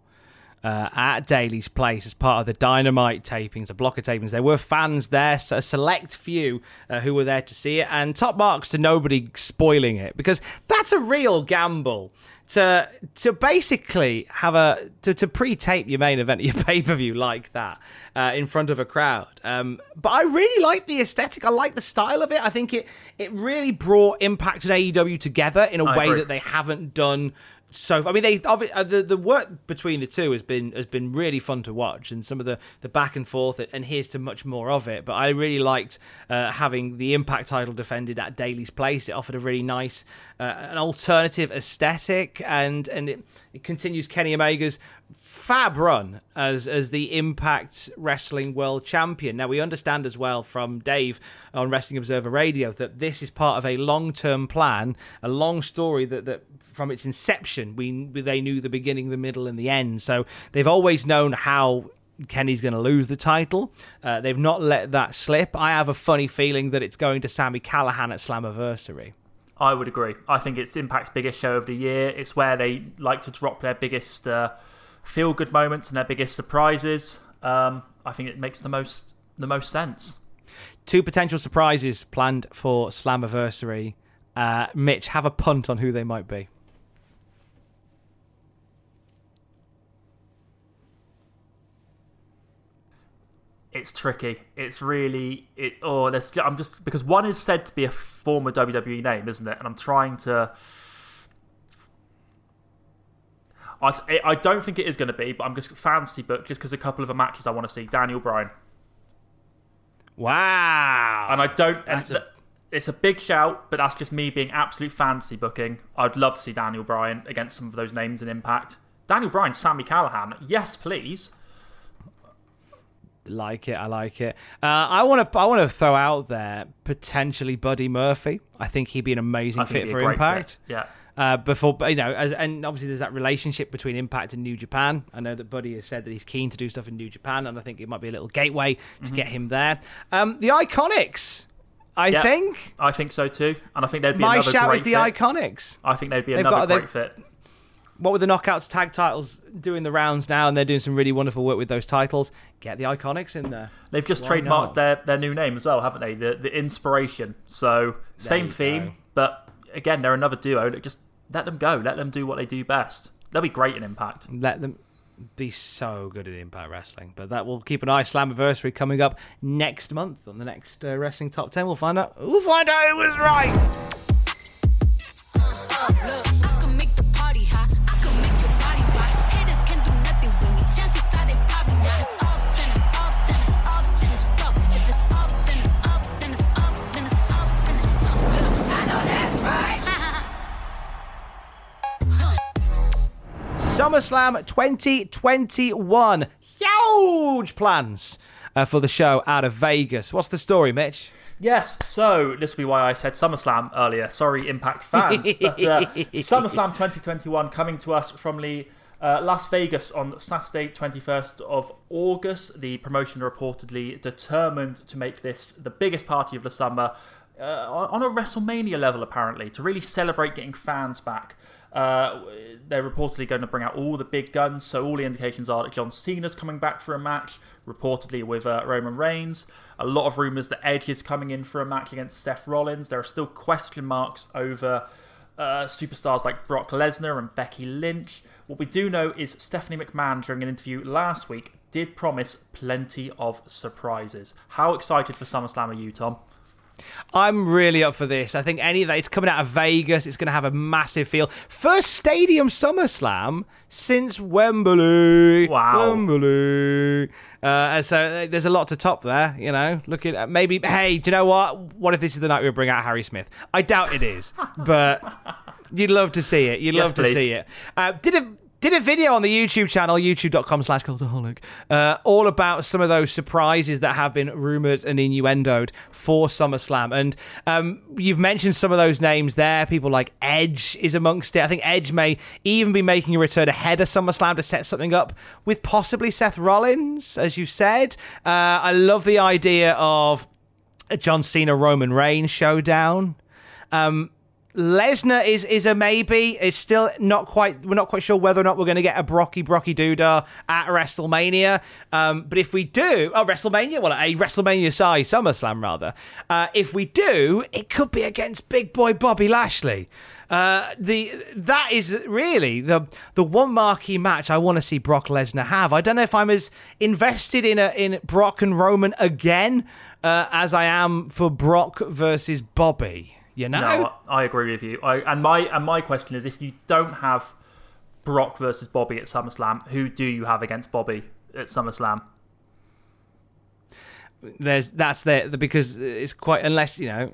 Uh, at Daly's Place as part of the Dynamite tapings, the blocker tapings. There were fans there, so a select few uh, who were there to see it, and top marks to nobody spoiling it because that's a real gamble to to basically have a to, to pre-tape your main event, your pay-per-view like that uh, in front of a crowd. Um, but I really like the aesthetic. I like the style of it. I think it it really brought Impact and AEW together in a I way agree. that they haven't done so I mean, they uh, the the work between the two has been has been really fun to watch, and some of the, the back and forth, and here's to much more of it. But I really liked uh, having the Impact title defended at Daly's Place. It offered a really nice, an alternative aesthetic, and and it, it continues Kenny Omega's fab run as as the Impact Wrestling World Champion. Now we understand as well from Dave on Wrestling Observer Radio that this is part of a long term plan, a long story that that from its inception we they knew the beginning, the middle, and the end. So they've always known how Kenny's going to lose the title. Uh, they've not let that slip. I have a funny feeling that it's going to Sami Callihan at Slammiversary. I would agree. I think it's Impact's biggest show of the year. It's where they like to drop their biggest uh, feel good moments and their biggest surprises. Um, I think it makes the most the most sense. Two potential surprises planned for Slammiversary. Uh, Mitch, have a punt on who they might be. It's tricky. It's really it. Oh, there's. I'm just because one is said to be a former WWE name, isn't it? And I'm trying to. I, I don't think it is going to be, but I'm just fancy book just because a couple of the matches I want to see. Daniel Bryan. Wow. And I don't. And th- it's a big shout, but that's just me being absolute fancy booking. I'd love to see Daniel Bryan against some of those names in Impact. Daniel Bryan, Sami Callihan. Yes, please. Like it, I like it. Uh, I want to, I want to throw out there potentially Buddy Murphy. I think he'd be an amazing fit for be a great Impact. fit, yeah. Uh, before you know, as, and obviously there's that relationship between Impact and New Japan. I know that Buddy has said that he's keen to do stuff in New Japan, and I think it might be a little gateway to Mhm. get him there. Um, the Iconics, I Yeah, think. I think so too, and I think they'd be My another shout is the fit. Iconics. I think they'd be They've another got- great fit. What with the Knockouts tag titles doing the rounds now, and they're doing some really wonderful work with those titles. Get the Iconics in there. They've just Why trademarked not? their, their new name as well, haven't they? The the inspiration. So same theme, go. but again, they're another duo. That just let them go. Let them do what they do best. They'll be great in Impact. Let them be so good at Impact Wrestling. But that will keep an eye. Slammiversary coming up next month on the next uh, Wrestling Top 10. We'll find out. We'll find out who was right. SummerSlam 2021. Huge plans uh, for the show out of Vegas. What's the story, Mitch? Yes, so this will be why I said SummerSlam earlier. Sorry, Impact fans. but uh, SummerSlam 2021 coming to us from the uh, Las Vegas on Saturday, 21st of August. The promotion reportedly determined to make this the biggest party of the summer uh, on on a WrestleMania level, apparently, to really celebrate getting fans back. Uh, they're reportedly going to bring out all the big guns, so all the indications are that John Cena's coming back for a match, reportedly with uh, Roman Reigns. A lot of rumours that Edge is coming in for a match against Seth Rollins. There are still question marks over uh, superstars like Brock Lesnar and Becky Lynch. What we do know is Stephanie McMahon, during an interview last week, did promise plenty of surprises. How excited for SummerSlam are you, Tom? I'm really up for this. I think any of that, it's coming out of Vegas. It's going to have a massive feel. First stadium SummerSlam since Wembley. Wow. Wembley. Uh, so uh, there's a lot to top there, you know. Looking at maybe, hey, do you know what? What if this is the night we bring out Harry Smith? I doubt it is, but you'd love to see it. You'd Yes, love to please. see it. Uh, did a did a video on the YouTube channel, youtube.com slash cultaholic, uh, all about some of those surprises that have been rumoured and innuendoed for SummerSlam. And um, you've mentioned some of those names there. People like Edge is amongst it. I think Edge may even be making a return ahead of SummerSlam to set something up with possibly Seth Rollins, as you said. Uh, I love the idea of a John Cena Roman Reigns showdown. Um, Lesnar is is a maybe. It's still not quite. We're not quite sure whether or not we're going to get a Brocky Brocky Doodah at WrestleMania. Um, but if we do, oh WrestleMania, well a WrestleMania size SummerSlam rather. Uh, if we do, it could be against Big Boy Bobby Lashley. Uh, the that is really the the one marquee match I want to see Brock Lesnar have. I don't know if I'm as invested in a, in Brock and Roman again uh, as I am for Brock versus Bobby. You know, No, I agree with you. I, and my and my question is, if you don't have Brock versus Bobby at SummerSlam, who do you have against Bobby at SummerSlam? there's that's there because it's quite unless you know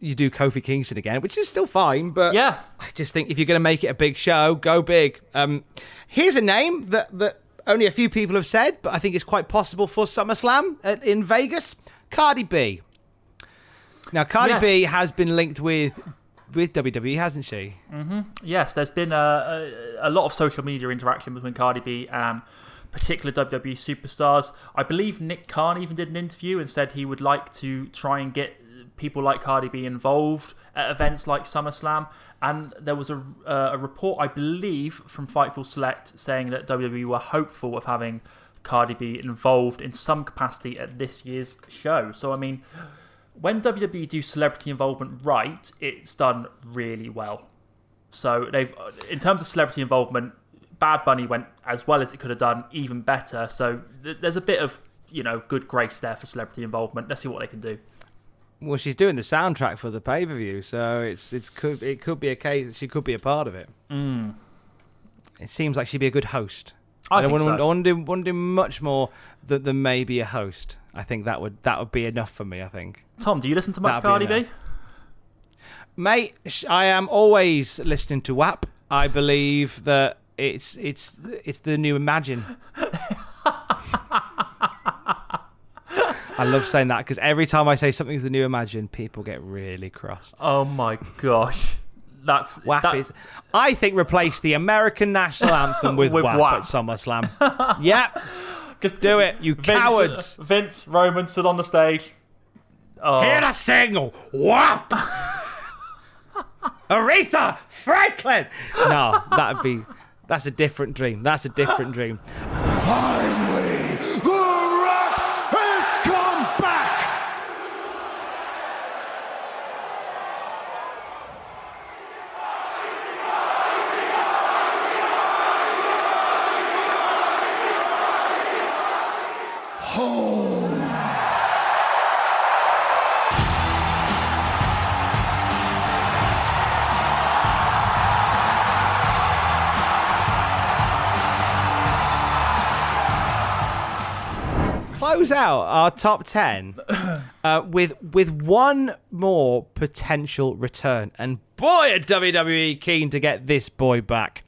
you do Kofi Kingston again, which is still fine, but yeah, I just think if you're going to make it a big show, go big. Um, here's a name that that only a few people have said, but I think it's quite possible for SummerSlam at, in Vegas. Cardi B. Now, Cardi Yes. B has been linked with with WWE, hasn't she? hmm Yes, there's been a, a, a lot of social media interaction between Cardi B and particular WWE superstars. I believe Nick Khan even did an interview and said he would like to try and get people like Cardi B involved at events like SummerSlam. And there was a, uh, a report, I believe, from Fightful Select saying that WWE were hopeful of having Cardi B involved in some capacity at this year's show. So, I mean, when WWE do celebrity involvement right, it's done really well. So they've, in terms of celebrity involvement, Bad Bunny went as well as it could have done, even better. So th- there's a bit of you know good grace there for celebrity involvement. Let's see what they can do. Well, she's doing the soundtrack for the pay per view, so it's it's could it could be a case she could be a part of it. Mm. It seems like she'd be a good host. I don't think want, so. I want to do, want to do much more than, than maybe a host. I think that would that would be enough for me. I think. Tom, do you listen to much That'd Cardi B? Mate, I am always listening to WAP. I believe that it's it's it's the new Imagine. I love saying that because every time I say something's the new Imagine, people get really cross. Oh my gosh, that's WAP that- is. I think replace the American national anthem with, With WAP, WAP. at SummerSlam. yep, just do it, you Vince, cowards. Vince Roman stood on the stage. Oh. Hear the signal, WAP. Aretha Franklin. No, that'd be. That's a different dream. That's a different dream. Finally, out our top ten uh, with with one more potential return, and boy, are WWE keen to get this boy back.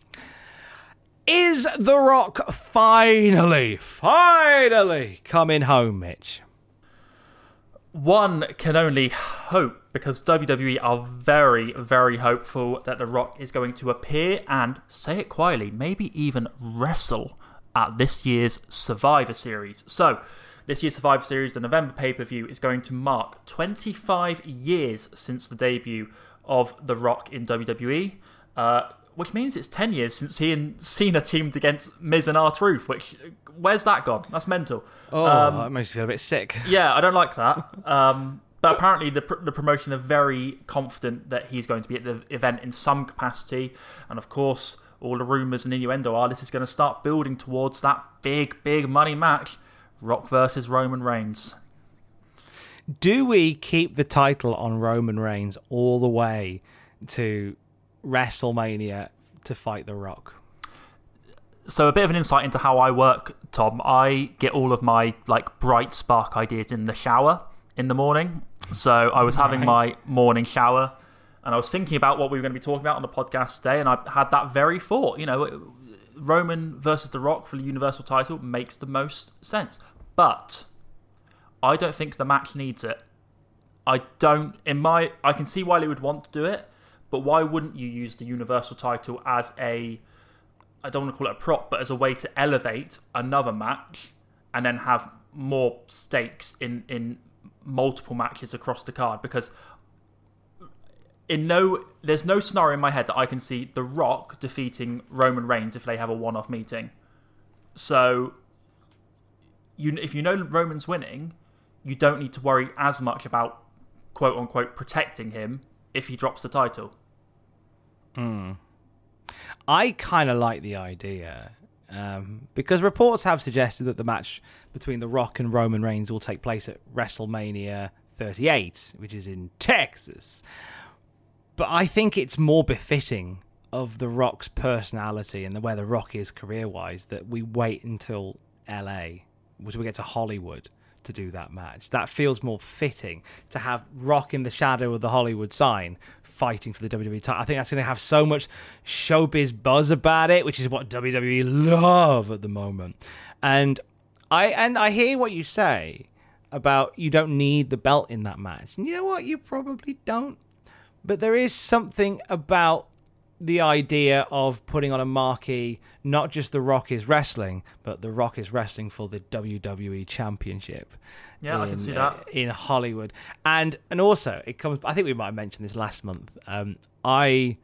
Is The Rock finally, finally coming home, Mitch? One can only hope because WWE are very, very hopeful that The Rock is going to appear and, say it quietly, maybe even wrestle at this year's Survivor Series. So, this year's Survivor Series, the November pay per view, is going to mark 25 years since the debut of The Rock in WWE. Uh, which means it's 10 years since he and Cena teamed against Miz and R-Truth, which, where's that gone? That's mental. Oh, Um, that makes me feel a bit sick. yeah, I don't like that. Um, but apparently, the, pr- the promotion are very confident that he's going to be at the event in some capacity. And of course, all the rumours and innuendo are this is going to start building towards that big, big money match Rock versus Roman Reigns. Do we keep the title on Roman Reigns all the way to WrestleMania to fight The Rock? So, a bit of an insight into how I work, Tom. I get all of my like bright spark ideas in the shower in the morning. So, I was having my morning shower and I was thinking about what we were going to be talking about on the podcast today, and I had that very thought. You know, Roman versus The Rock for the Universal title makes the most sense. But I don't think the match needs it. I don't, in my, I can see why they would want to do it, but why wouldn't you use the Universal title as a, I don't want to call it a prop, but as a way to elevate another match and then have more stakes in, in multiple matches across the card? Because in no there's no scenario in my head that I can see The Rock defeating Roman Reigns if they have a one-off meeting. So you if you know Roman's winning, you don't need to worry as much about quote unquote protecting him if he drops the title. Hmm. I kind of like the idea um, because reports have suggested that the match between The Rock and Roman Reigns will take place at WrestleMania 38, which is in Texas. But I think it's more befitting of The Rock's personality and the where The Rock is career wise that we wait until LA, which we get to Hollywood to do that match. That feels more fitting to have Rock in the shadow of the Hollywood sign fighting for the WWE title. I think that's going to have so much showbiz buzz about it, which is what WWE love at the moment. And I and I hear what you say about you don't need the belt in that match. And you know what? You probably don't. But there is something about the idea of putting on a marquee, not just The Rock is wrestling, but The Rock is wrestling for the WWE Championship. Yeah, I can in, see uh, that. in Hollywood, and and also it comes. I think we might have mentioned this last month. Um, I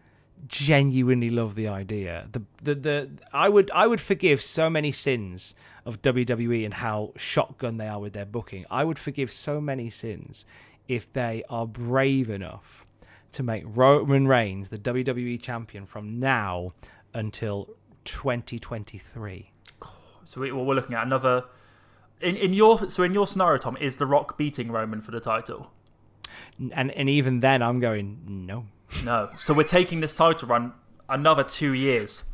genuinely love the idea. The, the the I would I would forgive so many sins of WWE and how shotgun they are with their booking. I would forgive so many sins if they are brave enough to make Roman Reigns the WWE champion from now until 2023. So we, well, we're looking at another. In, in your so in your scenario, Tom, is The Rock beating Roman for the title? And and even then I'm going no. No. So we're taking this title run another two years.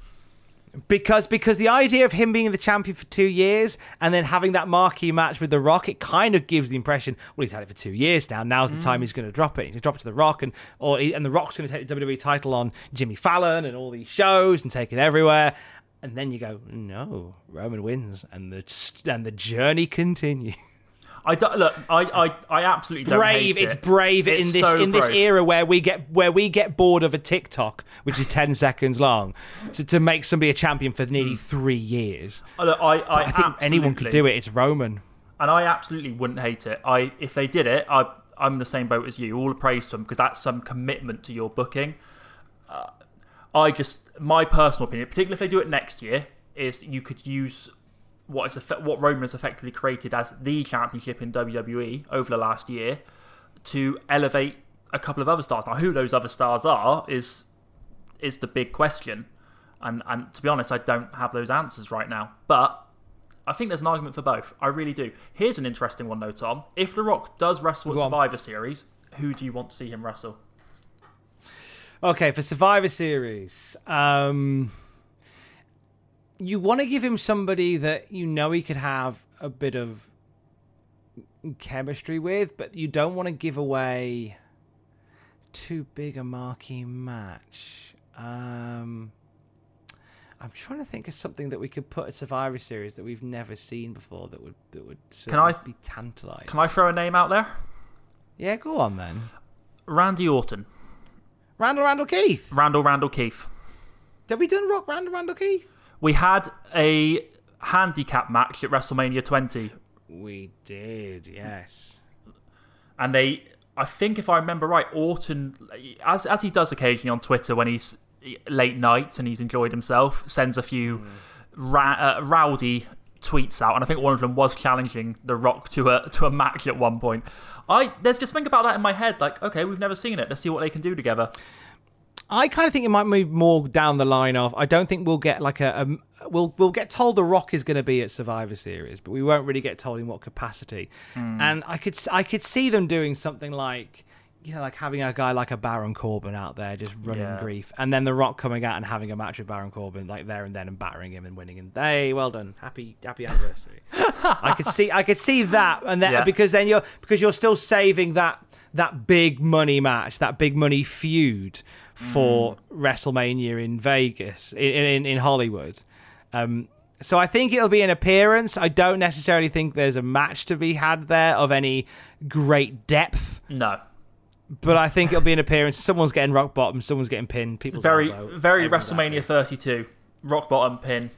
Because because the idea of him being the champion for two years and then having that marquee match with The Rock, it kind of gives the impression, well, he's had it for two years now. Now's the Mm. time he's going to drop it. He's going to drop it to The Rock, and or he, and The Rock's going to take the WWE title on Jimmy Fallon and all these shows and take it everywhere. And then you go, no, Roman wins, and the and the journey continues. I don't, look. I, I I absolutely don't brave. It's it. brave It's in this so in this brave. era where we get where we get bored of a TikTok, which is ten seconds long, to, to make somebody a champion for nearly three years. Oh, look, I, I, I think anyone could do it. It's Roman. and I absolutely wouldn't hate it. I if they did it, I I'm in the same boat as you. All the praise to them because that's some commitment to your booking. Uh, I just my personal opinion, particularly if they do it next year, is you could use what is what Roman has effectively created as the championship in WWE over the last year to elevate a couple of other stars. Now, who those other stars are is is the big question, and and to be honest, I don't have those answers right now, but. I think there's an argument for both. I really do. Here's an interesting one, though, Tom. If The Rock does wrestle at. Survivor Series, who do you want to see him wrestle? Okay, for Survivor Series, um, you want to give him somebody that you know he could have a bit of chemistry with, but you don't want to give away too big a marquee match. Um, I'm trying to think of something that we could put at Survivor Series that we've never seen before that would that would Can I be tantalising. Can I throw a name out there? Yeah, go on then. Randy Orton. Randall Randall Keith. Randall Randall Keith. Have we done Rock Randall Randall Keith? We had a handicap match at WrestleMania 20, We did, yes. and they, I think if I remember right, Orton, as as he does occasionally on Twitter when he's late nights and he's enjoyed himself, sends a few ra- uh, rowdy tweets out, and I think one of them was challenging The Rock to a to a match at one point. I there's just think about that in my head, like okay, we've never seen it. Let's see what they can do together. I kind of think it might move more down the line of. I don't think we'll get like a. a we'll we'll get told the Rock is going to be at Survivor Series, but we won't really get told in what capacity. Hmm. And I could I could see them doing something like. You know, like having a guy like a Baron Corbin out there just running Yeah. grief, and then The Rock coming out and having a match with Baron Corbin like there and then and battering him and winning. And hey, well done, happy happy anniversary. I could see I could see that, and then Yeah. because then you're because you're still saving that that big money match, that big money feud for WrestleMania in Vegas, in in, in Hollywood. Um, so I think it'll be an appearance. I don't necessarily think there's a match to be had there of any great depth, No, but I think it'll be an appearance. Someone's getting rock bottom, someone's getting pinned. People's very elbow, very WrestleMania 32, rock bottom pin.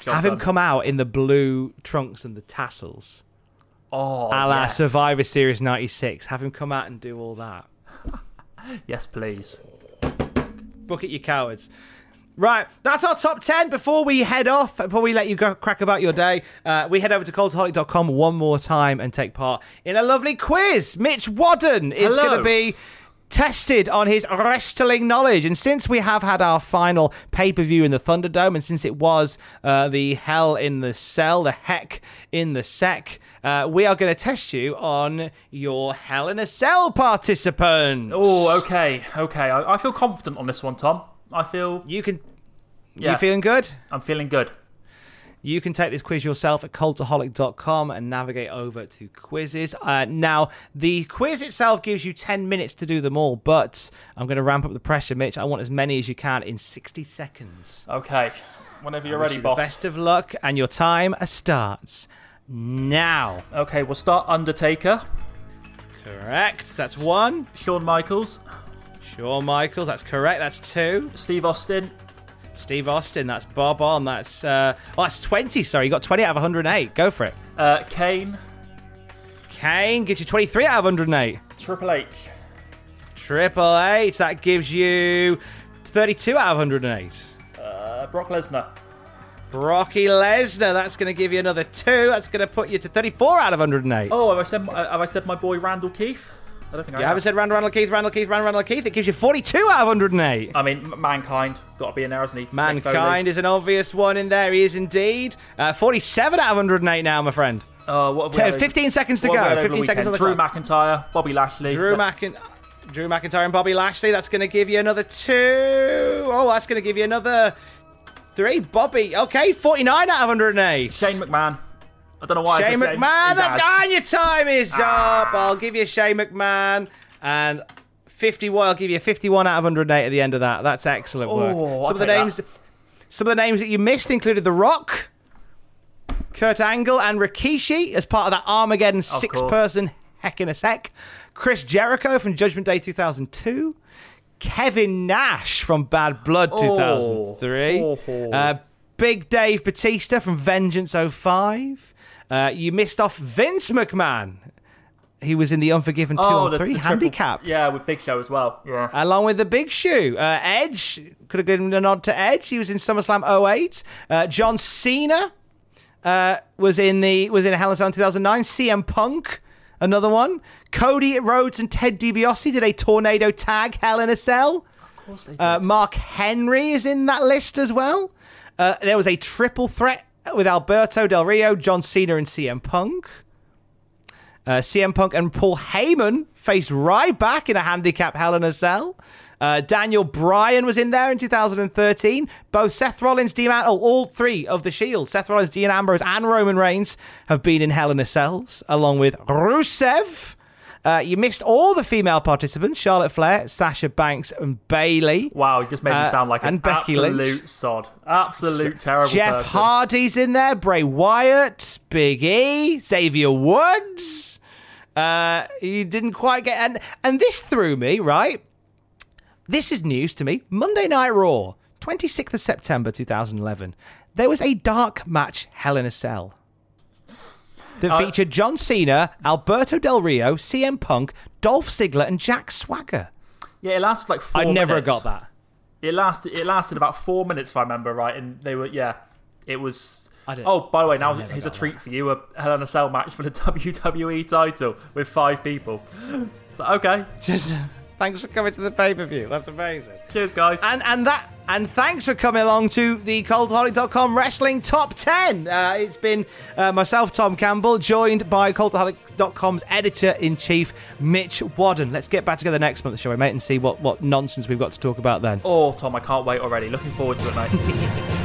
Job Have him come out in the blue trunks and the tassels. Oh, a la yes. Survivor Series 96. Have him come out and do all that. Yes, please. Book it, you cowards. Right, that's our top 10. Before we head off, before we let you go crack about your day, uh, we head over to cultaholic.com one more time and take part in a lovely quiz. Mitch Wadden is going to be tested on his wrestling knowledge. And since we have had our final pay per view in the Thunderdome, and since it was uh, the hell in the cell, the heck in the sec, uh, we are going to test you on your Hell in a Cell participant. Oh, okay, okay. I, I feel confident on this one, Tom. I feel you can. Yeah, You feeling good? I'm feeling good. You can take this quiz yourself at cultaholic.com and navigate over to quizzes. Uh, now, the quiz itself gives you 10 minutes to do them all, but I'm going to ramp up the pressure, Mitch. I want as many as you can in 60 seconds. Okay, whenever you're ready, you boss. Best of luck, and your time starts now. Okay, we'll start Undertaker. Correct. That's one. Shawn Michaels. Shawn Michaels, that's correct. That's two. Steve Austin. Steve Austin, that's Bob on. That's uh, oh, that's twenty. Sorry, you got twenty out of 108. Go for it. Uh, Kane. Kane gets you 23 out of 108. Triple H. Triple H, that gives you 32 out of 108. Uh, Brock Lesnar. Brocky Lesnar, that's going to give you another two. That's going to put you to 34 out of 108. Oh, have I said have I said my boy Randall Keith? I don't think You I haven't said Randall, Randall Keith, Randall Keith, Randall, Randall Keith. It gives you 42 out of 108. I mean, mankind got to be in there, hasn't he? Mankind is an obvious one in there. He is indeed. Uh, 47 out of 108 now, my friend. Uh, what have we Ten- had- 15 seconds to go. had over the 15 seconds on the? Drew clock. McIntyre, Bobby Lashley. Drew, McIn- Drew McIntyre and Bobby Lashley. That's going to give you another two. Oh, that's going to give you another three. Bobby. Okay, 49 out of 108. Shane McMahon. I don't know why. I Shane McMahon. He That's gone. Your time is ah. up. I'll give you Shane McMahon. And 51. I'll give you 51 out of 108 at the end of that. That's excellent work. Oh, I'll some of the take that. names. Some of the names that you missed included The Rock, Kurt Angle, and Rikishi as part of that Armageddon six-person heck in a sec. Chris Jericho from Judgment Day 2002. Kevin Nash from Bad Blood Oh. 2003. Oh. Uh, Big Dave Batista from Vengeance 05. Uh, you missed off Vince McMahon. He was in the Unforgiven 2 Oh, on the, 3 the triple- handicap. Yeah, with Big Show as well. Yeah. Along with the Big Shoe. Uh, Edge, could have given a nod to Edge. He was in SummerSlam 08. Uh, John Cena uh, was in the was in Hell in Cell in 2009. CM Punk, another one. Cody Rhodes and Ted DiBiase did a tornado tag Hell in a Cell. Of course they Uh, Mark Henry is in that list as well. Uh, there was a triple threat with Alberto Del Rio, John Cena, and CM Punk. Uh, CM Punk and Paul Heyman faced Ryback in a handicap Hell in a Cell. Uh, Daniel Bryan was in there in 2013. Both Seth Rollins, Dean Am- oh, all three of the Shield, Seth Rollins, Dean Ambrose, and Roman Reigns have been in Hell in a Cells, along with Rusev. Uh, you missed all the female participants: Charlotte Flair, Sasha Banks, and Bayley. Wow, you just made me Uh, sound like an and Becky absolute Lynch. sod. Absolute terrible Jeff person. Hardy's in there, Bray Wyatt, Big E, Xavier Woods. Uh, you didn't quite get and and this threw me right. This is news to me. Monday Night Raw, 26th of September 2011. There was a dark match Hell in a Cell that Uh, featured John Cena, Alberto Del Rio, CM Punk, Dolph Ziggler, and Jack Swagger. Yeah, it lasted like four I never got that. It lasted. It lasted about four minutes, if I remember right. And they were, yeah, it was. I didn't- Oh, by the way, now here's a treat for you: a Hell in a Cell match for the WWE title with five people. It's like, okay, Just thanks for coming to the pay per view. That's amazing. cheers, guys. And and that and thanks for coming along to the Cultaholic.com Wrestling Top 10. Uh, it's been uh, myself, Tom Campbell, joined by Cultaholic.com's editor in chief, Mitch Wadden. Let's get back together next month, shall we, mate, and see what, what nonsense we've got to talk about then. Oh, Tom, I can't wait already. Looking forward to it, mate.